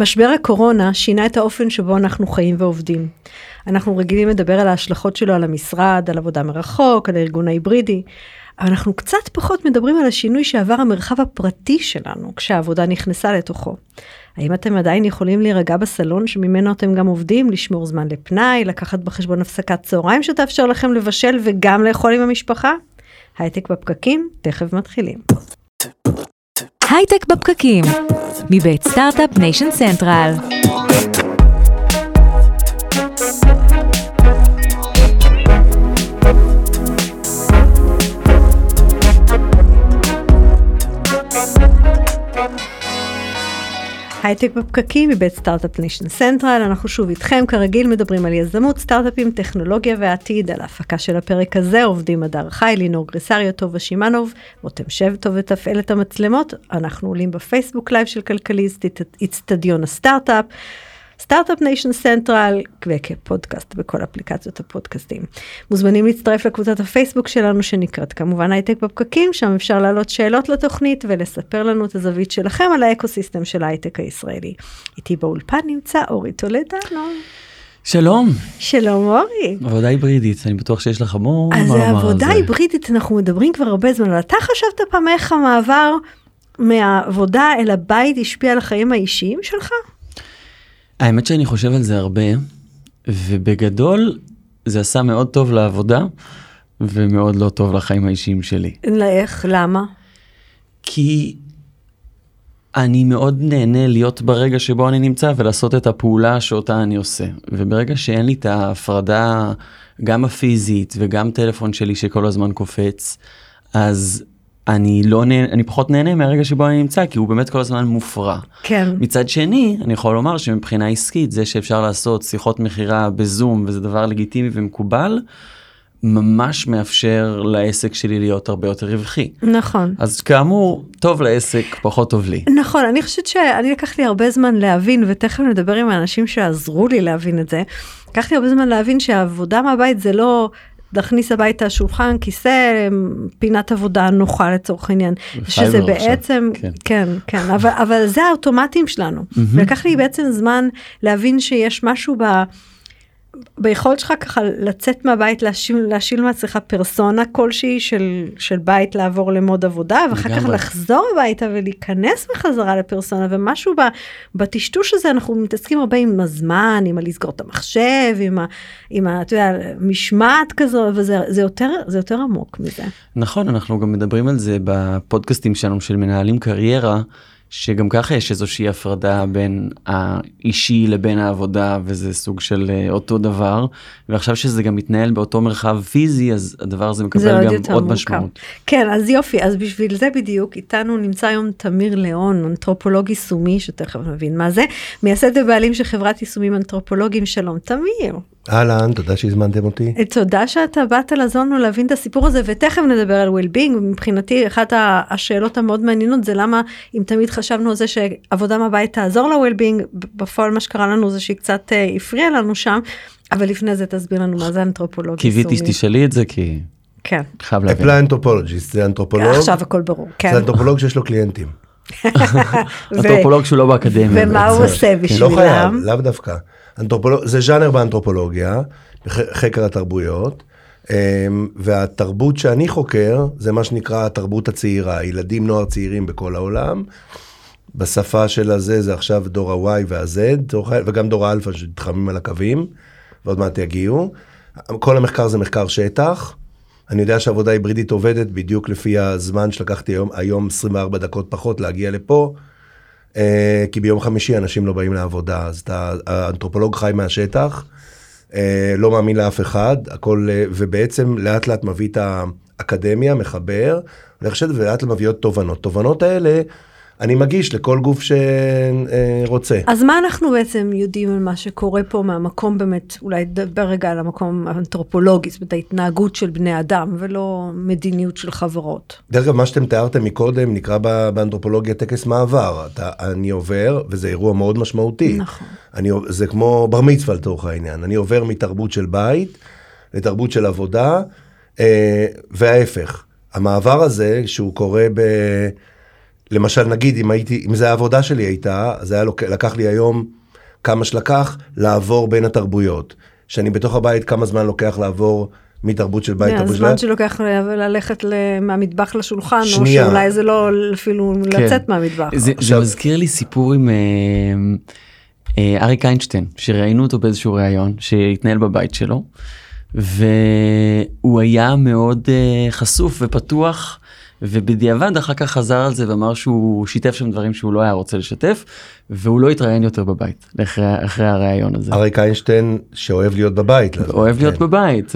משבר הקורונה שינה את האופן שבו אנחנו חיים ועובדים. אנחנו רגילים לדבר על ההשלכות שלו על המשרד, על עבודה מרחוק, על הארגון ההיברידי, אבל אנחנו קצת פחות מדברים על השינוי שעבר המרחב הפרטי שלנו כשהעבודה נכנסה לתוכו. האם אתם עדיין יכולים להירגע בסלון שממנו אתם גם עובדים, לשמור זמן לפנאי, לקחת בחשבון הפסקת צהריים שתאפשר לכם לבשל וגם לאכול עם המשפחה? הייטק בפקקים, תכף מתחילים. הייטק בפקקים, מבית Start-Up Nation Central. הייטק בפקקים מבית Start-Up Nation Central, אנחנו שוב איתכם, כרגיל מדברים על יזמות, סטארט-אפים, טכנולוגיה ועתיד, על ההפקה של הפרק הזה עובדים הדר חי, לינור גריסריו, טובה שמאנוב, רותם שם טוב ותפעל את המצלמות, אנחנו עולים בפייסבוק לייב של כלכליסט, איצטדיון הסטארט-אפ. Start-Up Nation Central וכפודקאסט בכל אפליקציות הפודקאסטים. מוזמנים להצטרף לקבוצת הפייסבוק שלנו שנקראת כמובן הייטק בפקקים, שם אפשר להעלות שאלות לתוכנית ולספר לנו את הזווית שלכם על האקוסיסטם של ההייטק הישראלי. איתי באולפן נמצא אורי טולדנו. שלום. שלום אורי. עבודה היברידית, אני בטוח שיש לך המון מה לומר על זה. אז עבודה היברידית, אנחנו מדברים כבר הרבה זמן, אבל אתה חשבת פעם איך המעבר מהעבודה אל הבית השפיע על החיים האישיים שלך? האמת שאני חושב על זה הרבה, ובגדול זה עשה מאוד טוב לעבודה, ומאוד לא טוב לחיים האישיים שלי. איך? למה? כי אני מאוד נהנה להיות ברגע שבו אני נמצא ולעשות את הפעולה שאותה אני עושה. וברגע שאין לי את ההפרדה, גם הפיזית וגם טלפון שלי שכל הזמן קופץ, אז אני לא נהנה, אני פחות נהנה מהרגע שבו אני נמצא, כי הוא באמת כל הזמן מופרע. כן. מצד שני, אני יכול לומר שמבחינה עסקית, זה שאפשר לעשות שיחות מכירה בזום, וזה דבר לגיטימי ומקובל, ממש מאפשר לעסק שלי להיות הרבה יותר רווחי. נכון. אז כאמור, טוב לעסק, פחות טוב לי. נכון, אני חושבת שאני לקח לי הרבה זמן להבין, ותכף נדבר עם האנשים שעזרו לי להבין את זה. לקח לי הרבה זמן להבין שהעבודה מהבית זה לא להכניס הביתה שולחן, כיסא, פינת עבודה נוחה לצורך העניין. שזה בעצם, עכשיו, כן, כן, כן אבל, אבל זה האוטומטים שלנו. Mm-hmm. ולקח לי בעצם זמן להבין שיש משהו ב... ביכולת שלך ככה לצאת מהבית, להשיל, להשיל מעצמך פרסונה כלשהי של, של בית לעבור למוד עבודה, ואחר כך לחזור הביתה ולהיכנס בחזרה לפרסונה, ומשהו ב, בטשטוש הזה, אנחנו מתעסקים הרבה עם הזמן, עם הלסגור את המחשב, עם, ה, עם ה, אתה יודע, משמעת כזו, וזה זה יותר, זה יותר עמוק מזה. נכון, אנחנו גם מדברים על זה בפודקאסטים שלנו של מנהלים קריירה. שגם ככה יש איזושהי הפרדה בין האישי לבין העבודה וזה סוג של אה, אותו דבר ועכשיו שזה גם מתנהל באותו מרחב פיזי אז הדבר הזה מקבל גם עוד, עוד משמעות. כן אז יופי אז בשביל זה בדיוק איתנו נמצא היום תמיר ליאון אנתרופולוג יישומי שתכף נבין מה זה מייסד ובעלים של חברת יישומים אנתרופולוגיים שלום תמיר. אהלן, תודה שהזמנתם אותי. אה, תודה שאתה באת לעזור לנו להבין את הסיפור הזה, ותכף נדבר על well-being. מבחינתי, אחת השאלות המאוד מעניינות זה למה, אם תמיד חשבנו על זה שעבודה מהבית תעזור ל-well-being, בפועל מה שקרה לנו זה שהיא קצת uh, הפריעה לנו שם, אבל לפני זה תסביר לנו מה זה אנתרופולוג. קיוויתי שתשאלי את זה כי... כן. חייב להבין. אפלה אנתרופולוגיסט, זה אנתרופולוג. עכשיו הכל ברור, כן. זה אנתרופולוג שיש לו קליינטים. אנתרופולוג שהוא לא באקדמיה. ומה הוא עושה בשבילם? לא חייב, לאו דווקא. אנתרופולוג, זה ז'אנר באנתרופולוגיה, חקר התרבויות, אמ, והתרבות שאני חוקר זה מה שנקרא התרבות הצעירה, ילדים נוער צעירים בכל העולם. בשפה של הזה זה עכשיו דור ה-Y וה-Z, וגם דור האלפא שמתחמים על הקווים, ועוד מעט יגיעו. כל המחקר זה מחקר שטח. אני יודע שעבודה היברידית עובדת בדיוק לפי הזמן שלקחתי היום, היום 24 דקות פחות להגיע לפה. אה, כי ביום חמישי אנשים לא באים לעבודה, אז אתה, האנתרופולוג חי מהשטח, אה, לא מאמין לאף אחד, הכל, אה, ובעצם לאט לאט מביא את האקדמיה, מחבר, אני חושב, ולאט לאט מביא עוד תובנות. תובנות האלה, אני מגיש לכל גוף שרוצה. אז מה אנחנו בעצם יודעים על מה שקורה פה מהמקום באמת, אולי נדבר רגע על המקום האנתרופולוגי, זאת אומרת ההתנהגות של בני אדם ולא מדיניות של חברות. דרך אגב, מה שאתם תיארתם מקודם נקרא באנתרופולוגיה טקס מעבר. אתה, אני עובר, וזה אירוע מאוד משמעותי. נכון. אני, זה כמו בר מצווה לצורך העניין. אני עובר מתרבות של בית לתרבות של עבודה, אה, וההפך. המעבר הזה, שהוא קורה ב... למשל נגיד אם הייתי, אם זה העבודה שלי הייתה, אז היה לוק, לקח לי היום כמה שלקח לעבור בין התרבויות. שאני בתוך הבית כמה זמן לוקח לעבור מתרבות של בית תרבות של הזמן שלוקח ל- ללכת מהמטבח לשולחן, או שנייה. שאולי זה לא אפילו כן. לצאת מהמטבח. זה, עכשיו- זה מזכיר לי סיפור עם אה, אה, אריק איינשטיין, שראיינו אותו באיזשהו ראיון שהתנהל בבית שלו, והוא היה מאוד אה, חשוף ופתוח, ובדיעבד אחר כך חזר על זה ואמר שהוא שיתף שם דברים שהוא לא היה רוצה לשתף, והוא לא התראיין יותר בבית אחרי, אחרי הראיון הזה. אריק איינשטיין שאוהב להיות בבית. אוהב להיות כן. בבית,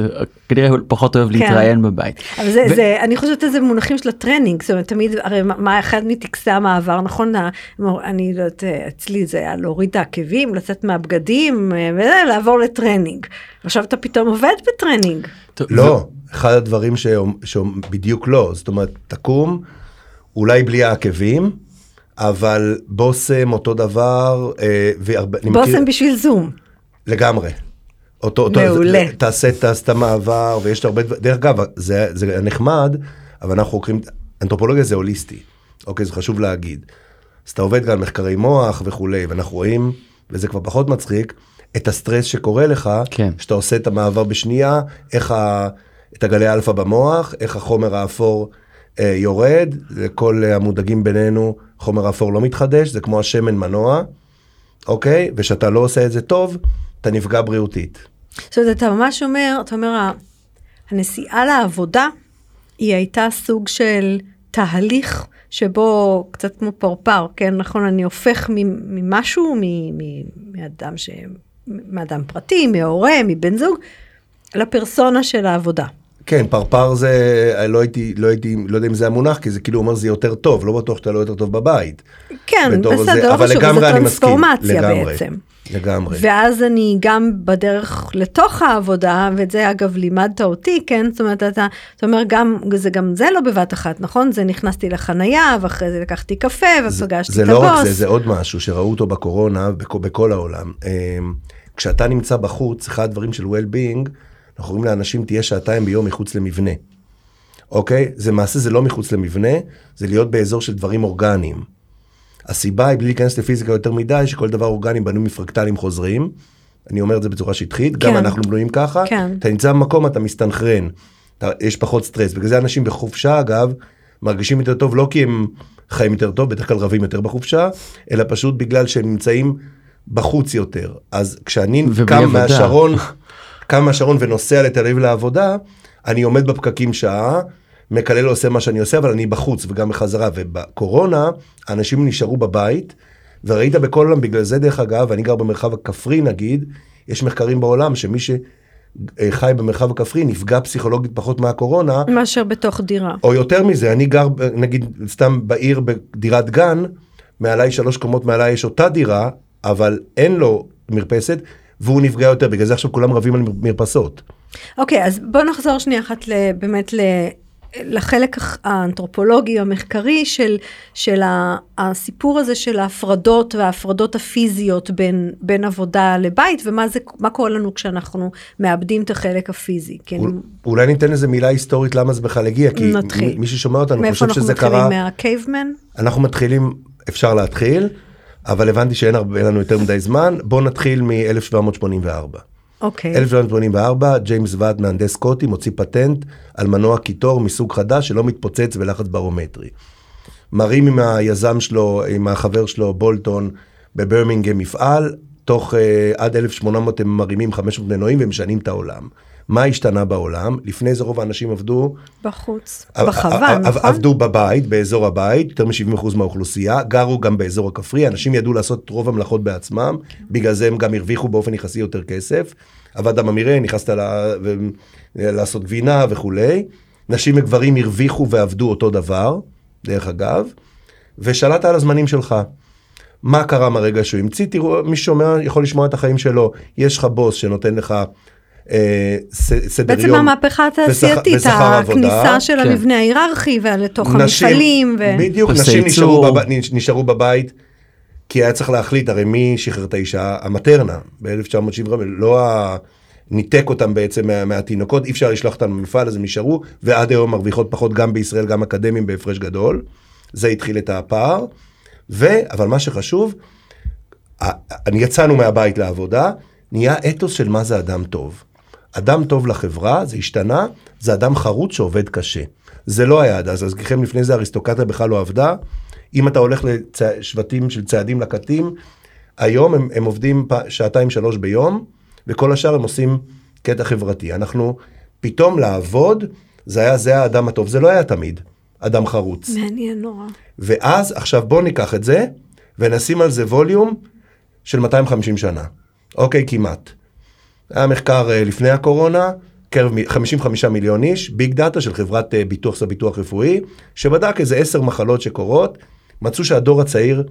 כנראה הוא פחות אוהב להתראיין בבית. אבל זה, ו- זה, אני חושבת שזה מונחים של הטרנינג, זאת אומרת, תמיד, הרי מה- מה אחד מטקסי המעבר, נכון, אני לא יודעת, אצלי זה היה להוריד את העקבים, לצאת מהבגדים, אה, וזה, לעבור לטרנינג. עכשיו אתה פתאום עובד בטרנינג. טוב, לא, אחד הדברים שבדיוק לא, זאת אומרת, תקום, אולי בלי העקבים, אבל בושם אותו דבר, אה, והרבה, אני מכיר- בושם בשביל זום. לגמרי. אותו, אותו, מעולה. זה- תעשה, תעשה את המעבר, ויש הרבה דברים, דרך אגב, זה, זה נחמד, אבל אנחנו חוקרים, אנתרופולוגיה זה הוליסטי, אוקיי, זה חשוב להגיד. אז אתה עובד גם על מחקרי מוח וכולי, ואנחנו רואים, וזה כבר פחות מצחיק, את הסטרס שקורה לך, כן. שאתה עושה את המעבר בשנייה, איך ה, את הגלי אלפא במוח, איך החומר האפור אה, יורד, לכל אה, המודאגים בינינו, חומר האפור לא מתחדש, זה כמו השמן מנוע, אוקיי? ושאתה לא עושה את זה טוב, אתה נפגע בריאותית. זאת אומרת, אתה ממש אומר, אתה אומר, הנסיעה לעבודה, היא הייתה סוג של תהליך שבו, קצת כמו פרפר, כן, נכון, אני הופך ממשהו, מאדם ש... מאדם פרטי, מהורה, מבן זוג, לפרסונה של העבודה. כן, פרפר זה, לא הייתי, לא הייתי, לא יודע אם זה המונח, כי זה כאילו אומר זה יותר טוב, לא בטוח שאתה לא יותר טוב בבית. כן, בסדר, זה, לא אבל חשוב, לגמרי זה אני מסכים, טרנספורמציה לגמרי, בעצם. לגמרי. ואז אני גם בדרך לתוך העבודה, ואת זה אגב לימדת אותי, כן? זאת אומרת, אתה, אתה אומר, גם, זה גם זה לא בבת אחת, נכון? זה נכנסתי לחנייה, ואחרי זה לקחתי קפה, זה, ופגשתי זה את לא הבוס. רק זה, זה עוד משהו שראו אותו בקורונה, בכ, בכל העולם. אמ, כשאתה נמצא בחוץ, אחד הדברים של well-being, אנחנו אומרים לאנשים, תהיה שעתיים ביום מחוץ למבנה. אוקיי? זה מעשה, זה לא מחוץ למבנה, זה להיות באזור של דברים אורגניים. הסיבה היא, בלי להיכנס לפיזיקה יותר מדי, שכל דבר אורגני בנוי מפרקטלים חוזרים. אני אומר את זה בצורה שטחית, גם כן. אנחנו בנויים ככה. כן. אתה נמצא במקום, אתה מסתנכרן. אתה, יש פחות סטרס. בגלל זה אנשים בחופשה, אגב, מרגישים יותר טוב, לא כי הם חיים יותר טוב, בדרך כלל רבים יותר בחופשה, אלא פשוט בגלל שהם נמצאים בחוץ יותר. אז כשאני קם עבודה. מהשרון, קם מהשרון ונוסע לתל אביב לעבודה, אני עומד בפקקים שעה, מקלל עושה מה שאני עושה, אבל אני בחוץ וגם בחזרה. ובקורונה, אנשים נשארו בבית, וראית בכל העולם, בגלל זה דרך אגב, אני גר במרחב הכפרי נגיד, יש מחקרים בעולם שמי שחי במרחב הכפרי נפגע פסיכולוגית פחות מהקורונה, מאשר בתוך דירה. או יותר מזה, אני גר נגיד סתם בעיר בדירת גן, מעליי שלוש קומות מעליי יש אותה דירה, אבל אין לו מרפסת, והוא נפגע יותר, בגלל זה עכשיו כולם רבים על מר- מרפסות. אוקיי, אז בוא נחזור שנייה אחת באמת ל... לחלק האנתרופולוגי המחקרי של, של הסיפור הזה של ההפרדות וההפרדות הפיזיות בין, בין עבודה לבית ומה זה, מה קורה לנו כשאנחנו מאבדים את החלק הפיזי. כן, אול- אולי ניתן איזה מילה היסטורית למה זה בכלל הגיע, כי נתחיל. מי- ששומע אותנו מאיפה חושב אנחנו שזה מתחילים? קרה, מהקייבמן? אנחנו מתחילים, אפשר להתחיל, אבל הבנתי שאין הרבה- לנו יותר מדי זמן, בואו נתחיל מ-1784. אוקיי. 1784, ג'יימס ואט, מהנדס סקוטי, מוציא פטנט על מנוע קיטור מסוג חדש שלא מתפוצץ בלחץ ברומטרי. מרים עם היזם שלו, עם החבר שלו, בולטון, בברמינגהם מפעל, תוך uh, עד 1800 הם מרימים 500 מנועים ומשנים את העולם. מה השתנה בעולם? לפני זה רוב האנשים עבדו בחוץ. בחווה, נכון? עבדו בבית, באזור הבית, יותר מ-70% מהאוכלוסייה, גרו גם באזור הכפרי, אנשים ידעו לעשות את רוב המלאכות בעצמם, בגלל זה הם גם הרוויחו באופן יחסי יותר כסף. עבד המרעה, נכנסת ל- ו- לעשות גבינה וכולי. נשים וגברים הרוויחו ועבדו אותו דבר, דרך אגב, ושלטת על הזמנים שלך. מה קרה מהרגע שהוא המציא? תראו, מי ששומע יכול לשמוע את החיים שלו. יש לך בוס שנותן לך סדר בעצם יום. המהפכה התעשייתית. הכניסה של כן. המבנה ההיררכי לתוך נשים- המפעלים. ו... בדיוק, נשים נשארו. בב... נשארו בבית, כי היה צריך להחליט, הרי מי שחרר את האישה? המטרנה, ב-1975, לא ה... ניתק אותם בעצם מה, מהתינוקות, אי אפשר לשלוח אותם למפעל, אז הם נשארו, ועד היום מרוויחות פחות גם בישראל, גם אקדמיים בהפרש גדול. זה התחיל את הפער. ו... אבל מה שחשוב, יצאנו מהבית לעבודה, נהיה אתוס של מה זה אדם טוב. אדם טוב לחברה, זה השתנה, זה אדם חרוץ שעובד קשה. זה לא היה עד אז, להזכירכם לפני זה אריסטוקרטיה בכלל לא עבדה. אם אתה הולך לשבטים של צעדים לקטים, היום הם, הם עובדים שעתיים שלוש ביום, וכל השאר הם עושים קטע חברתי. אנחנו, פתאום לעבוד, זה היה זה האדם הטוב, זה לא היה תמיד אדם חרוץ. מעניין נורא. ואז עכשיו בואו ניקח את זה ונשים על זה ווליום של 250 שנה. אוקיי, כמעט. היה מחקר אה, לפני הקורונה, קרב מ- 55 מיליון איש, ביג דאטה של חברת אה, ביטוח זה ביטוח רפואי, שבדק איזה עשר מחלות שקורות, מצאו שהדור הצעיר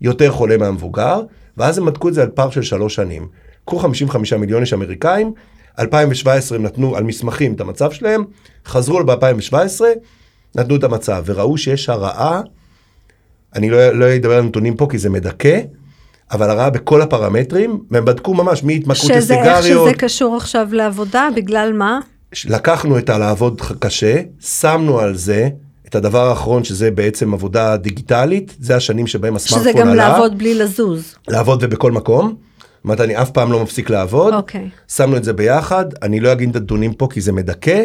יותר חולה מהמבוגר, ואז הם בדקו את זה על פער של שלוש שנים. קחו 55 מיליון איש אמריקאים, 2017 הם נתנו על מסמכים את המצב שלהם, חזרו ב-2017, נתנו את המצב, וראו שיש הרעה אני לא, לא אדבר על נתונים פה כי זה מדכא, אבל הרעה בכל הפרמטרים, והם בדקו ממש מהתמכרות שזה, איך לסיגריות. שזה קשור עכשיו לעבודה, בגלל מה? לקחנו את הלעבוד קשה, שמנו על זה את הדבר האחרון שזה בעצם עבודה דיגיטלית, זה השנים שבהם שזה הסמארטפון גם עלה. לעבוד בלי לזוז. לעבוד ובכל מקום. זאת אומרת, אני אף פעם לא מפסיק לעבוד. אוקיי. שמנו את זה ביחד, אני לא אגיד את הנתונים פה כי זה מדכא.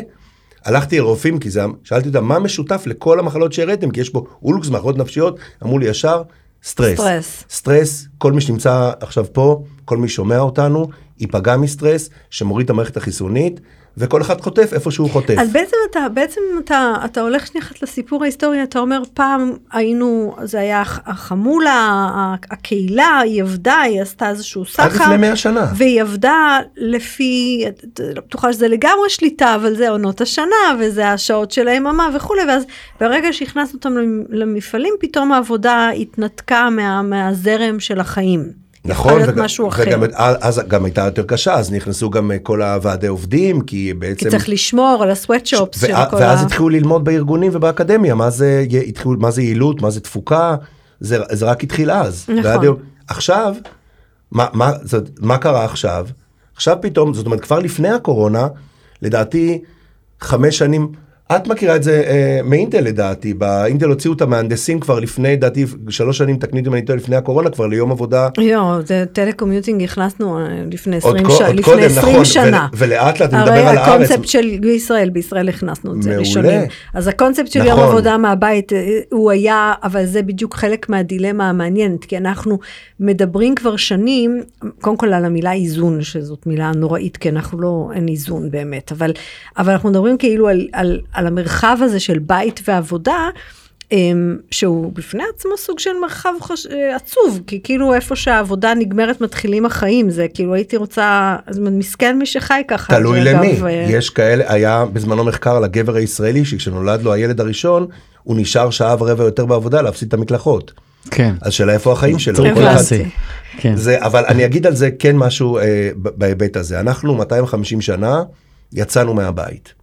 הלכתי לרופאים, כי זה, שאלתי אותם מה משותף לכל המחלות שהראיתם, כי יש פה אולקוס, מחלות נפשיות, אמרו לי ישר, סטרס. סטרס. סטרס, כל מי שנמצא עכשיו פה, כל מי שומע אותנו, ייפגע מסטרס, שמוריד את המערכת החיסונית, וכל אחד חוטף איפה שהוא חוטף. אז בעצם אתה, בעצם אתה, אתה הולך שנייה אחת לסיפור ההיסטורי, אתה אומר פעם היינו, זה היה הח- החמולה, הקהילה, היא עבדה, היא עשתה איזשהו סחר. עד לפני 100 שנה. והיא עבדה לפי, לא בטוחה שזה לגמרי שליטה, אבל זה עונות השנה, וזה השעות של היממה וכולי, ואז ברגע שהכנסנו אותם למ- למפעלים, פתאום העבודה התנתקה מה, מהזרם של החיים. נכון, וגם, משהו אחר. וגם אז גם הייתה יותר קשה, אז נכנסו גם אה, כל הוועדי עובדים, כי בעצם... כי צריך לשמור על הסוואטשופס של וה- כל ואז ה... התחילו ללמוד בארגונים ובאקדמיה, מה זה, התחילו, מה זה יעילות, מה זה תפוקה, זה, זה רק התחיל אז. נכון. ועד עכשיו, מה, מה, זאת, מה קרה עכשיו? עכשיו פתאום, זאת אומרת, כבר לפני הקורונה, לדעתי, חמש שנים, את מכירה את זה אה, מאינטל לדעתי, באינטל הוציאו את המהנדסים כבר לפני, לדעתי, שלוש שנים, תקני אותי אם אני טועה, לפני הקורונה, כבר ליום עבודה. יואו, זה telecommuting הכנסנו אה, לפני עוד 20, קו- ש... עוד לפני קודם, 20 נכון, שנה. ול- ולאט לאט אני מדבר הרי על הארץ. הקונספט של בישראל, בישראל הכנסנו את זה מעולה. ראשונים. אז הקונספט של יום נכון. עבודה מהבית, אה, הוא היה, אבל זה בדיוק חלק מהדילמה המעניינת, כי אנחנו מדברים כבר שנים, קודם כל על המילה איזון, שזאת מילה נוראית, כי אנחנו לא, אין איזון באמת, אבל, אבל אנחנו מדברים כאילו על, על, על המרחב הזה של בית ועבודה. אמ, שהוא בפני עצמו סוג של מרחב חש... אה, עצוב, כי כאילו איפה שהעבודה נגמרת מתחילים החיים, זה כאילו הייתי רוצה, אז מסכן מי שחי ככה. תלוי למי, אה, יש כאלה, היה בזמנו מחקר על הגבר הישראלי שכשנולד לו הילד הראשון, הוא נשאר שעה ורבע יותר בעבודה להפסיד את המקלחות. כן. אז שאלה איפה החיים שלו. טריק כל אחד- קלאסי. כן. זה, אבל אני אגיד על זה כן משהו אה, בהיבט הזה. אנחנו 250 שנה יצאנו מהבית.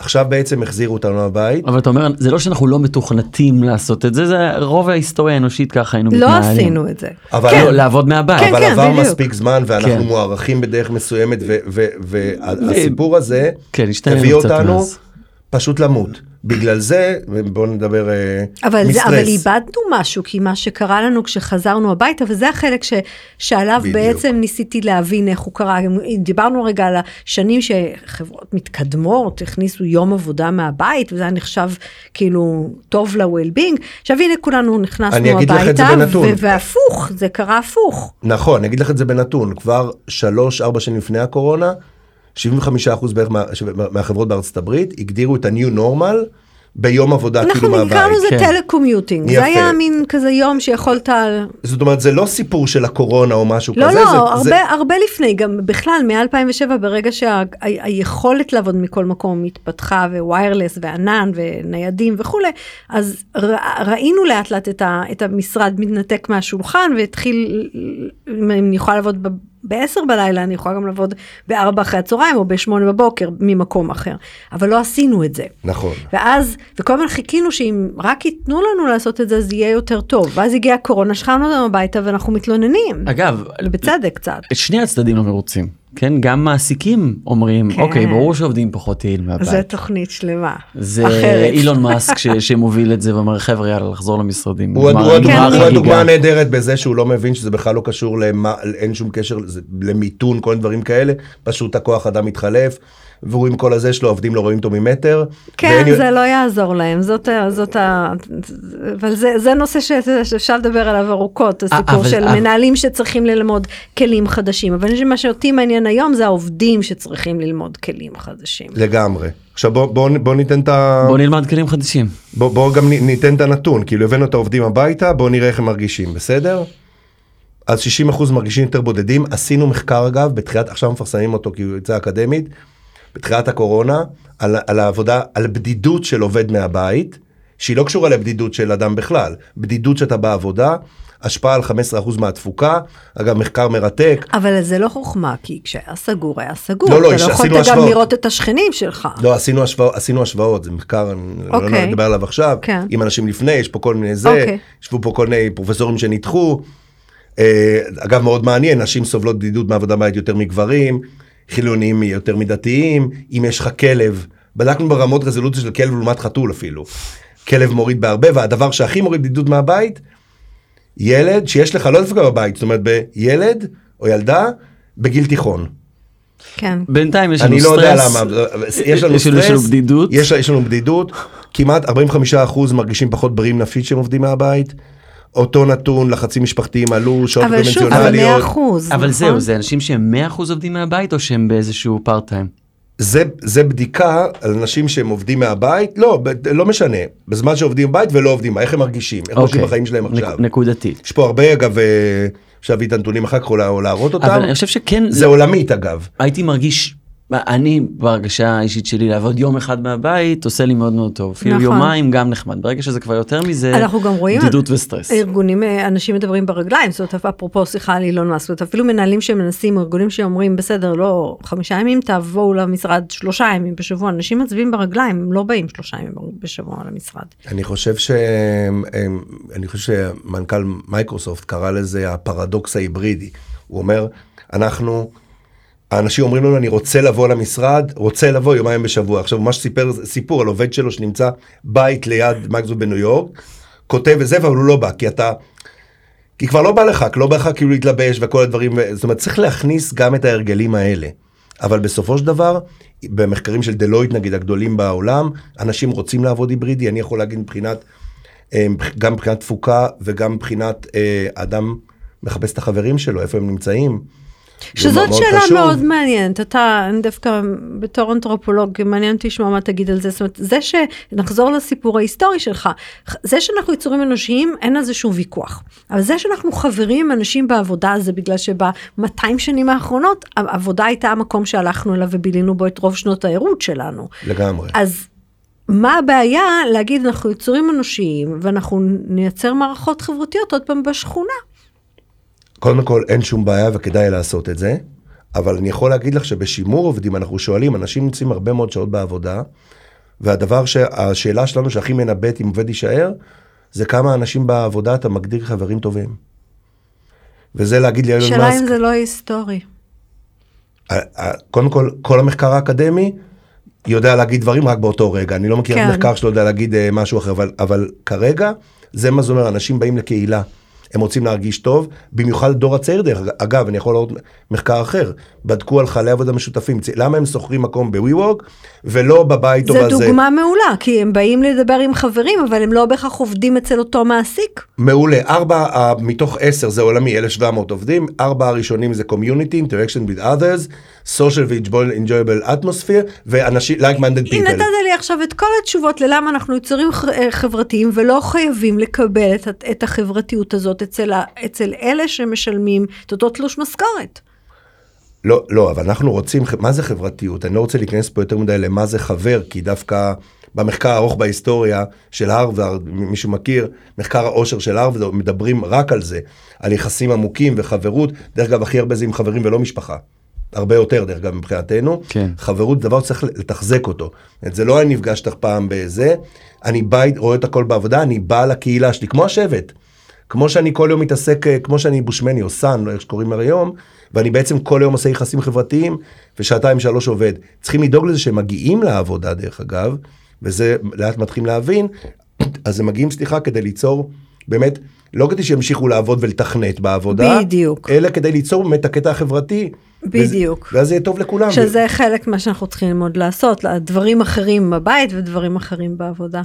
עכשיו בעצם החזירו אותנו מהבית. אבל אתה אומר זה לא שאנחנו לא מתוכנתים לעשות את זה זה רוב ההיסטוריה האנושית ככה היינו לא מתנהלים. עשינו את זה. אבל, לא, לעבוד מהבית. כן, אבל כן, עבר בדיוק. מספיק זמן ואנחנו כן. מוערכים בדרך מסוימת והסיפור הזה כן, הביא אותנו מאז. פשוט למות. בגלל זה, בואו נדבר אה, אבל, זה, מסטרס. אבל איבדנו משהו, כי מה שקרה לנו כשחזרנו הביתה, וזה החלק ש, שעליו בדיוק. בעצם ניסיתי להבין איך הוא קרה. דיברנו רגע על השנים שחברות מתקדמות, הכניסו יום עבודה מהבית, וזה היה נחשב כאילו טוב ל-well-being. עכשיו הנה כולנו נכנסנו אני אגיד לך את זה הביתה, והפוך, זה קרה הפוך. נכון, אני אגיד לך את זה בנתון, כבר שלוש, ארבע שנים לפני הקורונה, 75% בערך מה, מהחברות בארצות הברית הגדירו את ה-new normal ביום עבודה כאילו אנחנו מהבית. קראנו לזה כן. telecommuting, יפה. זה היה מין כזה יום שיכולת... זאת אומרת, זה לא סיפור של הקורונה או משהו לא, כזה, לא, זה, הרבה, זה, הרבה לפני, גם בכלל, מ-2007, ברגע שהיכולת לעבוד מכל מקום התפתחה, wireless, וענן, וניידים וכולי, אז ר, ראינו לאט לאט את, ה, את המשרד מתנתק מהשולחן, והתחיל, אם אני יכולה לעבוד. ב-10 בלילה, אני יכולה גם לעבוד ב-4 אחרי הצהריים, או ב-8 בבוקר, ממקום אחר. אבל לא עשינו את זה. נכון. ואז, וכל הזמן חיכינו שאם רק ייתנו לנו לעשות את זה, זה יהיה יותר טוב. ואז הגיעה הקורונה, שכבנו אותם הביתה ואנחנו מתלוננים. אגב, בצדק קצת. את שני הצדדים לא מרוצים. כן, גם מעסיקים אומרים, כן. אוקיי, ברור שעובדים פחות יעיל מהבית. זה תוכנית שלמה. זה אחרת. אילון מאסק ש- שמוביל את זה ואומר, חבר'ה, יאללה, לחזור למשרדים. הוא הוא הדוגמה- נגמר הוא החגיגה." הדוגמה הנהדרת בזה שהוא לא מבין שזה בכלל לא קשור למה, אין שום קשר למיתון, כל מיני דברים כאלה, פשוט הכוח אדם מתחלף, והוא עם כל הזה שלו, העובדים לא רואים אותו ממטר. כן, ואין- זה לא יעזור להם, זאת, ה- זאת ה... אבל זה, זה נושא ש- שאפשר לדבר עליו ארוכות, הסיפור אבל- של אבל- מנהלים שצריכים ללמוד כלים חדשים, אבל אני חושבת שמה שאותי מעניין היום זה העובדים שצריכים ללמוד כלים חדשים. לגמרי. עכשיו בוא, בוא, בוא ניתן את ה... בוא נלמד כלים חדשים. בוא, בוא גם ניתן את הנתון, כאילו הבאנו את העובדים הביתה, בוא נראה איך הם מרגישים, בסדר? אז 60% מרגישים יותר בודדים, עשינו מחקר אגב, בתחילת, עכשיו מפרסמים אותו כי הוא יצא אקדמית, בתחילת הקורונה, על, על העבודה, על בדידות של עובד מהבית, שהיא לא קשורה לבדידות של אדם בכלל, בדידות שאתה בעבודה, השפעה על 15% מהתפוקה, אגב מחקר מרתק, אבל זה לא חוכמה, כי כשהיה סגור היה סגור, לא, לא, אתה לא עשינו יכולת גם השוואות. לראות את השכנים שלך. לא, עשינו, השוואות, עשינו השוואות, זה מחקר, אני לא אוקיי. נדבר עליו עכשיו, כן. עם אנשים לפני, יש פה כל מיני זה, אוקיי. ישבו פה כל מיני פרופסורים שניתחו. אה, אגב, מאוד מעניין, נשים סובלות בדידות מעבודה בית יותר מגברים, חילונים יותר מדתיים, אם יש לך כלב, בדקנו ברמות רזולוציה של כלב לעומת חתול אפילו. כלב מוריד בהרבה, והדבר שהכי מוריד בדידות מהבית, ילד שיש לך, לא דווקא בבית, זאת אומרת בילד או ילדה בגיל תיכון. כן. בינתיים יש לנו אני סטרס. לא יודע למה, יש לנו יש לנו- סטרס, יש לנו בדידות. יש, יש לנו בדידות, כמעט 45% מרגישים פחות בריאים נפשית שהם עובדים מהבית, אותו נתון, לחצים משפחתיים עלו, שעות אבל שוב, זה קונבנציונליות, 100 אחוז, אבל נכון? זהו, זה אנשים שהם 100% עובדים מהבית או שהם באיזשהו part time? זה, זה בדיקה על אנשים שהם עובדים מהבית, לא, ב- לא משנה, בזמן שעובדים בבית ולא עובדים, איך הם מרגישים, איך חושבים בחיים שלהם אוקיי. נק- עכשיו. נקודתית. יש פה הרבה אגב, אה, אפשר להביא את הנתונים אחר כך או לה- או להראות אותם, אבל אני חושב שכן, זה עולמית אגב. הייתי מרגיש, אני בהרגשה האישית שלי לעבוד יום אחד מהבית עושה לי מאוד מאוד טוב. אפילו נכון. יומיים גם נחמד. ברגע שזה כבר יותר מזה, אנחנו גם רואים בדידות וסטרס. ארגונים, אה, אנשים מדברים ברגליים, זאת אומרת, אפרופו שיחה על אילון מאסק, אפילו מנהלים שמנסים, ארגונים שאומרים, בסדר, לא חמישה ימים, תבואו למשרד שלושה ימים בשבוע, אנשים מצביעים ברגליים, הם לא באים שלושה ימים בשבוע למשרד. אני חושב ש... אני חושב שמנכ"ל מייקרוסופט קרא לזה הפרדוקס ההיברידי. הוא אומר, אנחנו, האנשים אומרים לנו, אני רוצה לבוא למשרד, רוצה לבוא יומיים בשבוע. עכשיו, הוא ממש סיפר סיפור על עובד שלו שנמצא בית ליד מייקרוסופט בניו יורק, כותב וזה, אבל הוא לא בא, כי אתה... כי כבר לא בא לך, לא בא לך כאילו להתלבש וכל הדברים, זאת אומרת, צריך להכניס גם את ההרגלים האלה. אבל בסופו של דבר, במחקרים של דלויט נגיד הגדולים בעולם, אנשים רוצים לעבוד היברידי, אני יכול להגיד מבחינת, אה, גם מבחינת תפוקה וגם מבחינת אה, אדם מחפש את החברים שלו, איפה הם נמצאים. שזאת שאלה חשוב. מאוד מעניינת, אתה דווקא בתור אנתרופולוג מעניין אותי לשמוע מה תגיד על זה, זאת אומרת, זה שנחזור לסיפור ההיסטורי שלך, זה שאנחנו יצורים אנושיים אין על זה שום ויכוח, אבל זה שאנחנו חברים עם אנשים בעבודה זה בגלל שב-200 שנים האחרונות העבודה הייתה המקום שהלכנו אליו ובילינו בו את רוב שנות הערות שלנו. לגמרי. אז מה הבעיה להגיד אנחנו יצורים אנושיים ואנחנו נייצר מערכות חברתיות עוד פעם בשכונה. קודם כל אין שום בעיה וכדאי לעשות את זה, אבל אני יכול להגיד לך שבשימור עובדים אנחנו שואלים, אנשים נמצאים הרבה מאוד שעות בעבודה, והדבר שהשאלה שלנו שהכי מנבאת אם עובד יישאר, זה כמה אנשים בעבודה אתה מגדיר חברים טובים. וזה להגיד לי אילון שאלה מאסק, אם זה לא היסטורי. קודם כל, כל המחקר האקדמי יודע להגיד דברים רק באותו רגע. אני לא מכיר כן. כן. מחקר שלא יודע להגיד אה, משהו אחר, אבל, אבל כרגע זה מה זה אומר, אנשים באים לקהילה. הם רוצים להרגיש טוב, במיוחד דור הצעיר דרך אגב, אני יכול לראות מחקר אחר, בדקו על חיילי עבודה משותפים, למה הם שוכרים מקום ב-WeWork ולא בבית או זה בזה. דוגמה מעולה, כי הם באים לדבר עם חברים, אבל הם לא בהכרח עובדים אצל אותו מעסיק. מעולה, ארבע uh, מתוך עשר זה עולמי, 1,700 עובדים, ארבע הראשונים זה community, interaction with others, social ו-enjoyable atmosphere, ואנשים, like-minded היא people. נתת לי עכשיו את כל התשובות ללמה אנחנו יצורים אה, חברתיים ולא חייבים לקבל את, את החברתיות הזאת אצל, ה- אצל אלה שמשלמים את אותו תלוש משכורת. לא, לא, אבל אנחנו רוצים, מה זה חברתיות? אני לא רוצה להיכנס פה יותר מדי למה זה חבר, כי דווקא במחקר הארוך בהיסטוריה של הרווארד, מי שמכיר, מחקר העושר של הרווארד, מדברים רק על זה, על יחסים עמוקים וחברות, דרך אגב, הכי הרבה זה עם חברים ולא משפחה. הרבה יותר, דרך אגב, מבחינתנו. כן. חברות זה דבר שצריך לתחזק אותו. זה לא אני נפגש איתך פעם בזה, אני בא, רואה את הכל בעבודה, אני בא לקהילה שלי, כמו השבט. כמו שאני כל יום מתעסק, אה, כמו שאני בושמני או סאן, לא איך שקוראים לזה היום, ואני בעצם כל היום עושה יחסים חברתיים, ושעתיים שלוש עובד. צריכים לדאוג לזה שהם מגיעים לעבודה, דרך אגב, וזה לאט מתחילים להבין, אז הם מגיעים, סליחה, כדי ליצור, באמת, לא כדי שימשיכו לעבוד ולתכנת בעבודה, בדיוק. אלא כדי ליצור באמת הקטע החברתי. בדיוק. ואז זה יהיה טוב לכולם. שזה חלק מה שאנחנו צריכים ללמוד לעשות, דברים אחרים בבית ודברים אחרים בעבודה.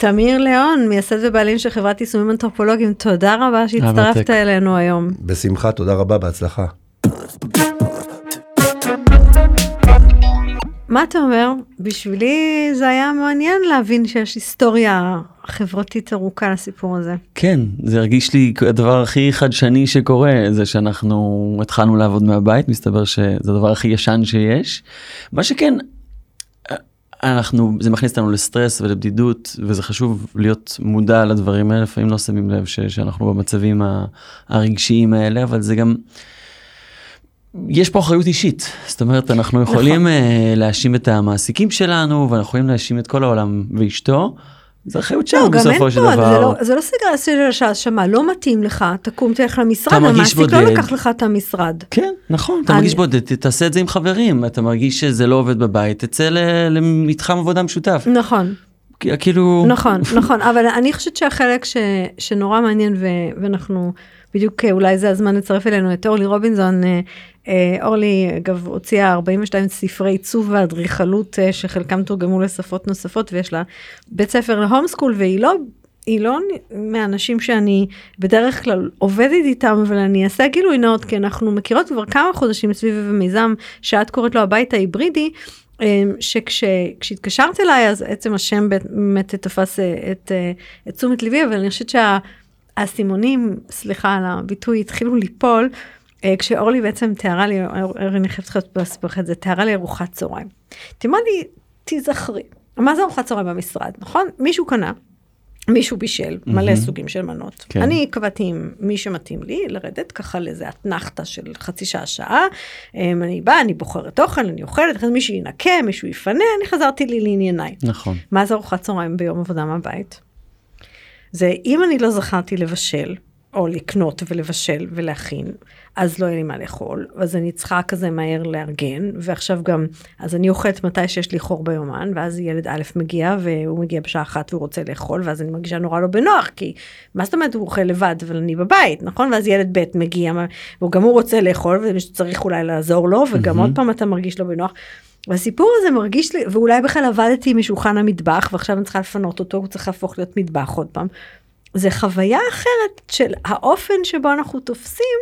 תמיר ליאון, מייסד ובעלים של חברת יישומים אנתרופולוגיים, תודה רבה שהצטרפת. אלינו היום. בשמחה, תודה רבה, בהצלחה. מה אתה אומר? בשבילי זה היה מעניין להבין שיש היסטוריה חברתית ארוכה לסיפור הזה. כן, זה הרגיש לי הדבר הכי חדשני שקורה, זה שאנחנו התחלנו לעבוד מהבית, מסתבר שזה הדבר הכי ישן שיש. מה שכן, אנחנו, זה מכניס אותנו לסטרס ולבדידות, וזה חשוב להיות מודע לדברים האלה, לפעמים לא שמים לב ש, שאנחנו במצבים הרגשיים האלה, אבל זה גם... יש פה אחריות אישית, זאת אומרת אנחנו יכולים נכון. להאשים את המעסיקים שלנו ואנחנו יכולים להאשים את כל העולם ואשתו, זה אחריות שלנו לא, אין בסופו של דבר. זה לא, זה לא סגר של האשמה, לא מתאים לך, תקום תלך למשרד, המעסיק לא. לקח לך את המשרד. כן, נכון, אתה אני- מרגיש בודד, תעשה את זה עם חברים, אתה מרגיש שזה לא עובד בבית, תצא למתחם עבודה משותף. נכון, כאילו... נכון, נכון, אבל אני חושבת שהחלק ש, שנורא מעניין, ו, ואנחנו, בדיוק אה, אולי זה הזמן לצרף אלינו את אורלי רובינזון. אה, אה, אורלי, אגב, הוציאה 42 ספרי עיצוב ואדריכלות, אה, שחלקם תורגמו לשפות נוספות, ויש לה בית ספר להום סקול, והיא לא... היא לא מהאנשים שאני בדרך כלל עובדת איתם, אבל אני אעשה גילוי נאות, כי אנחנו מכירות כבר כמה חודשים סביב מיזם שאת קוראת לו הבית ההיברידי, שכשהתקשרת אליי אז עצם השם באמת תפס אה, את, אה, את תשומת ליבי אבל אני חושבת שהאסימונים סליחה על הביטוי התחילו ליפול אה, כשאורלי בעצם תיארה לי אורלי אני חייבת לספר לך את זה תיארה לי ארוחת צהריים. תאמר לי תיזכרי מה זה ארוחת צהריים במשרד נכון מישהו קנה. מישהו בישל מלא סוגים של מנות. כן. אני קבעתי עם מי שמתאים לי לרדת ככה לאיזה אתנחתה של חצי שעה שעה. אמ, אני באה, אני בוחרת אוכל, אני אוכלת, אחרי זה מישהו ינקה, מישהו יפנה, אני חזרתי לי לענייניי. נכון. מה זה ארוחת צהריים ביום עבודה מהבית? זה אם אני לא זכרתי לבשל, או לקנות ולבשל ולהכין, אז לא יהיה לי מה לאכול, אז אני צריכה כזה מהר לארגן, ועכשיו גם, אז אני אוכלת מתי שיש לי חור ביומן, ואז ילד א' מגיע, והוא מגיע בשעה אחת והוא רוצה לאכול, ואז אני מרגישה נורא לא בנוח, כי מה זאת אומרת הוא אוכל לבד, אבל אני בבית, נכון? ואז ילד ב' מגיע, וגם הוא רוצה לאכול, ומישהו צריך אולי לעזור לו, וגם עוד פעם אתה מרגיש לא בנוח. והסיפור הזה מרגיש לי, ואולי בכלל עבדתי משולחן המטבח, ועכשיו אני צריכה לפנות אותו, הוא צריך להפוך להיות מטבח עוד פעם. זה חוויה אחרת של האופן שבו אנחנו תופסים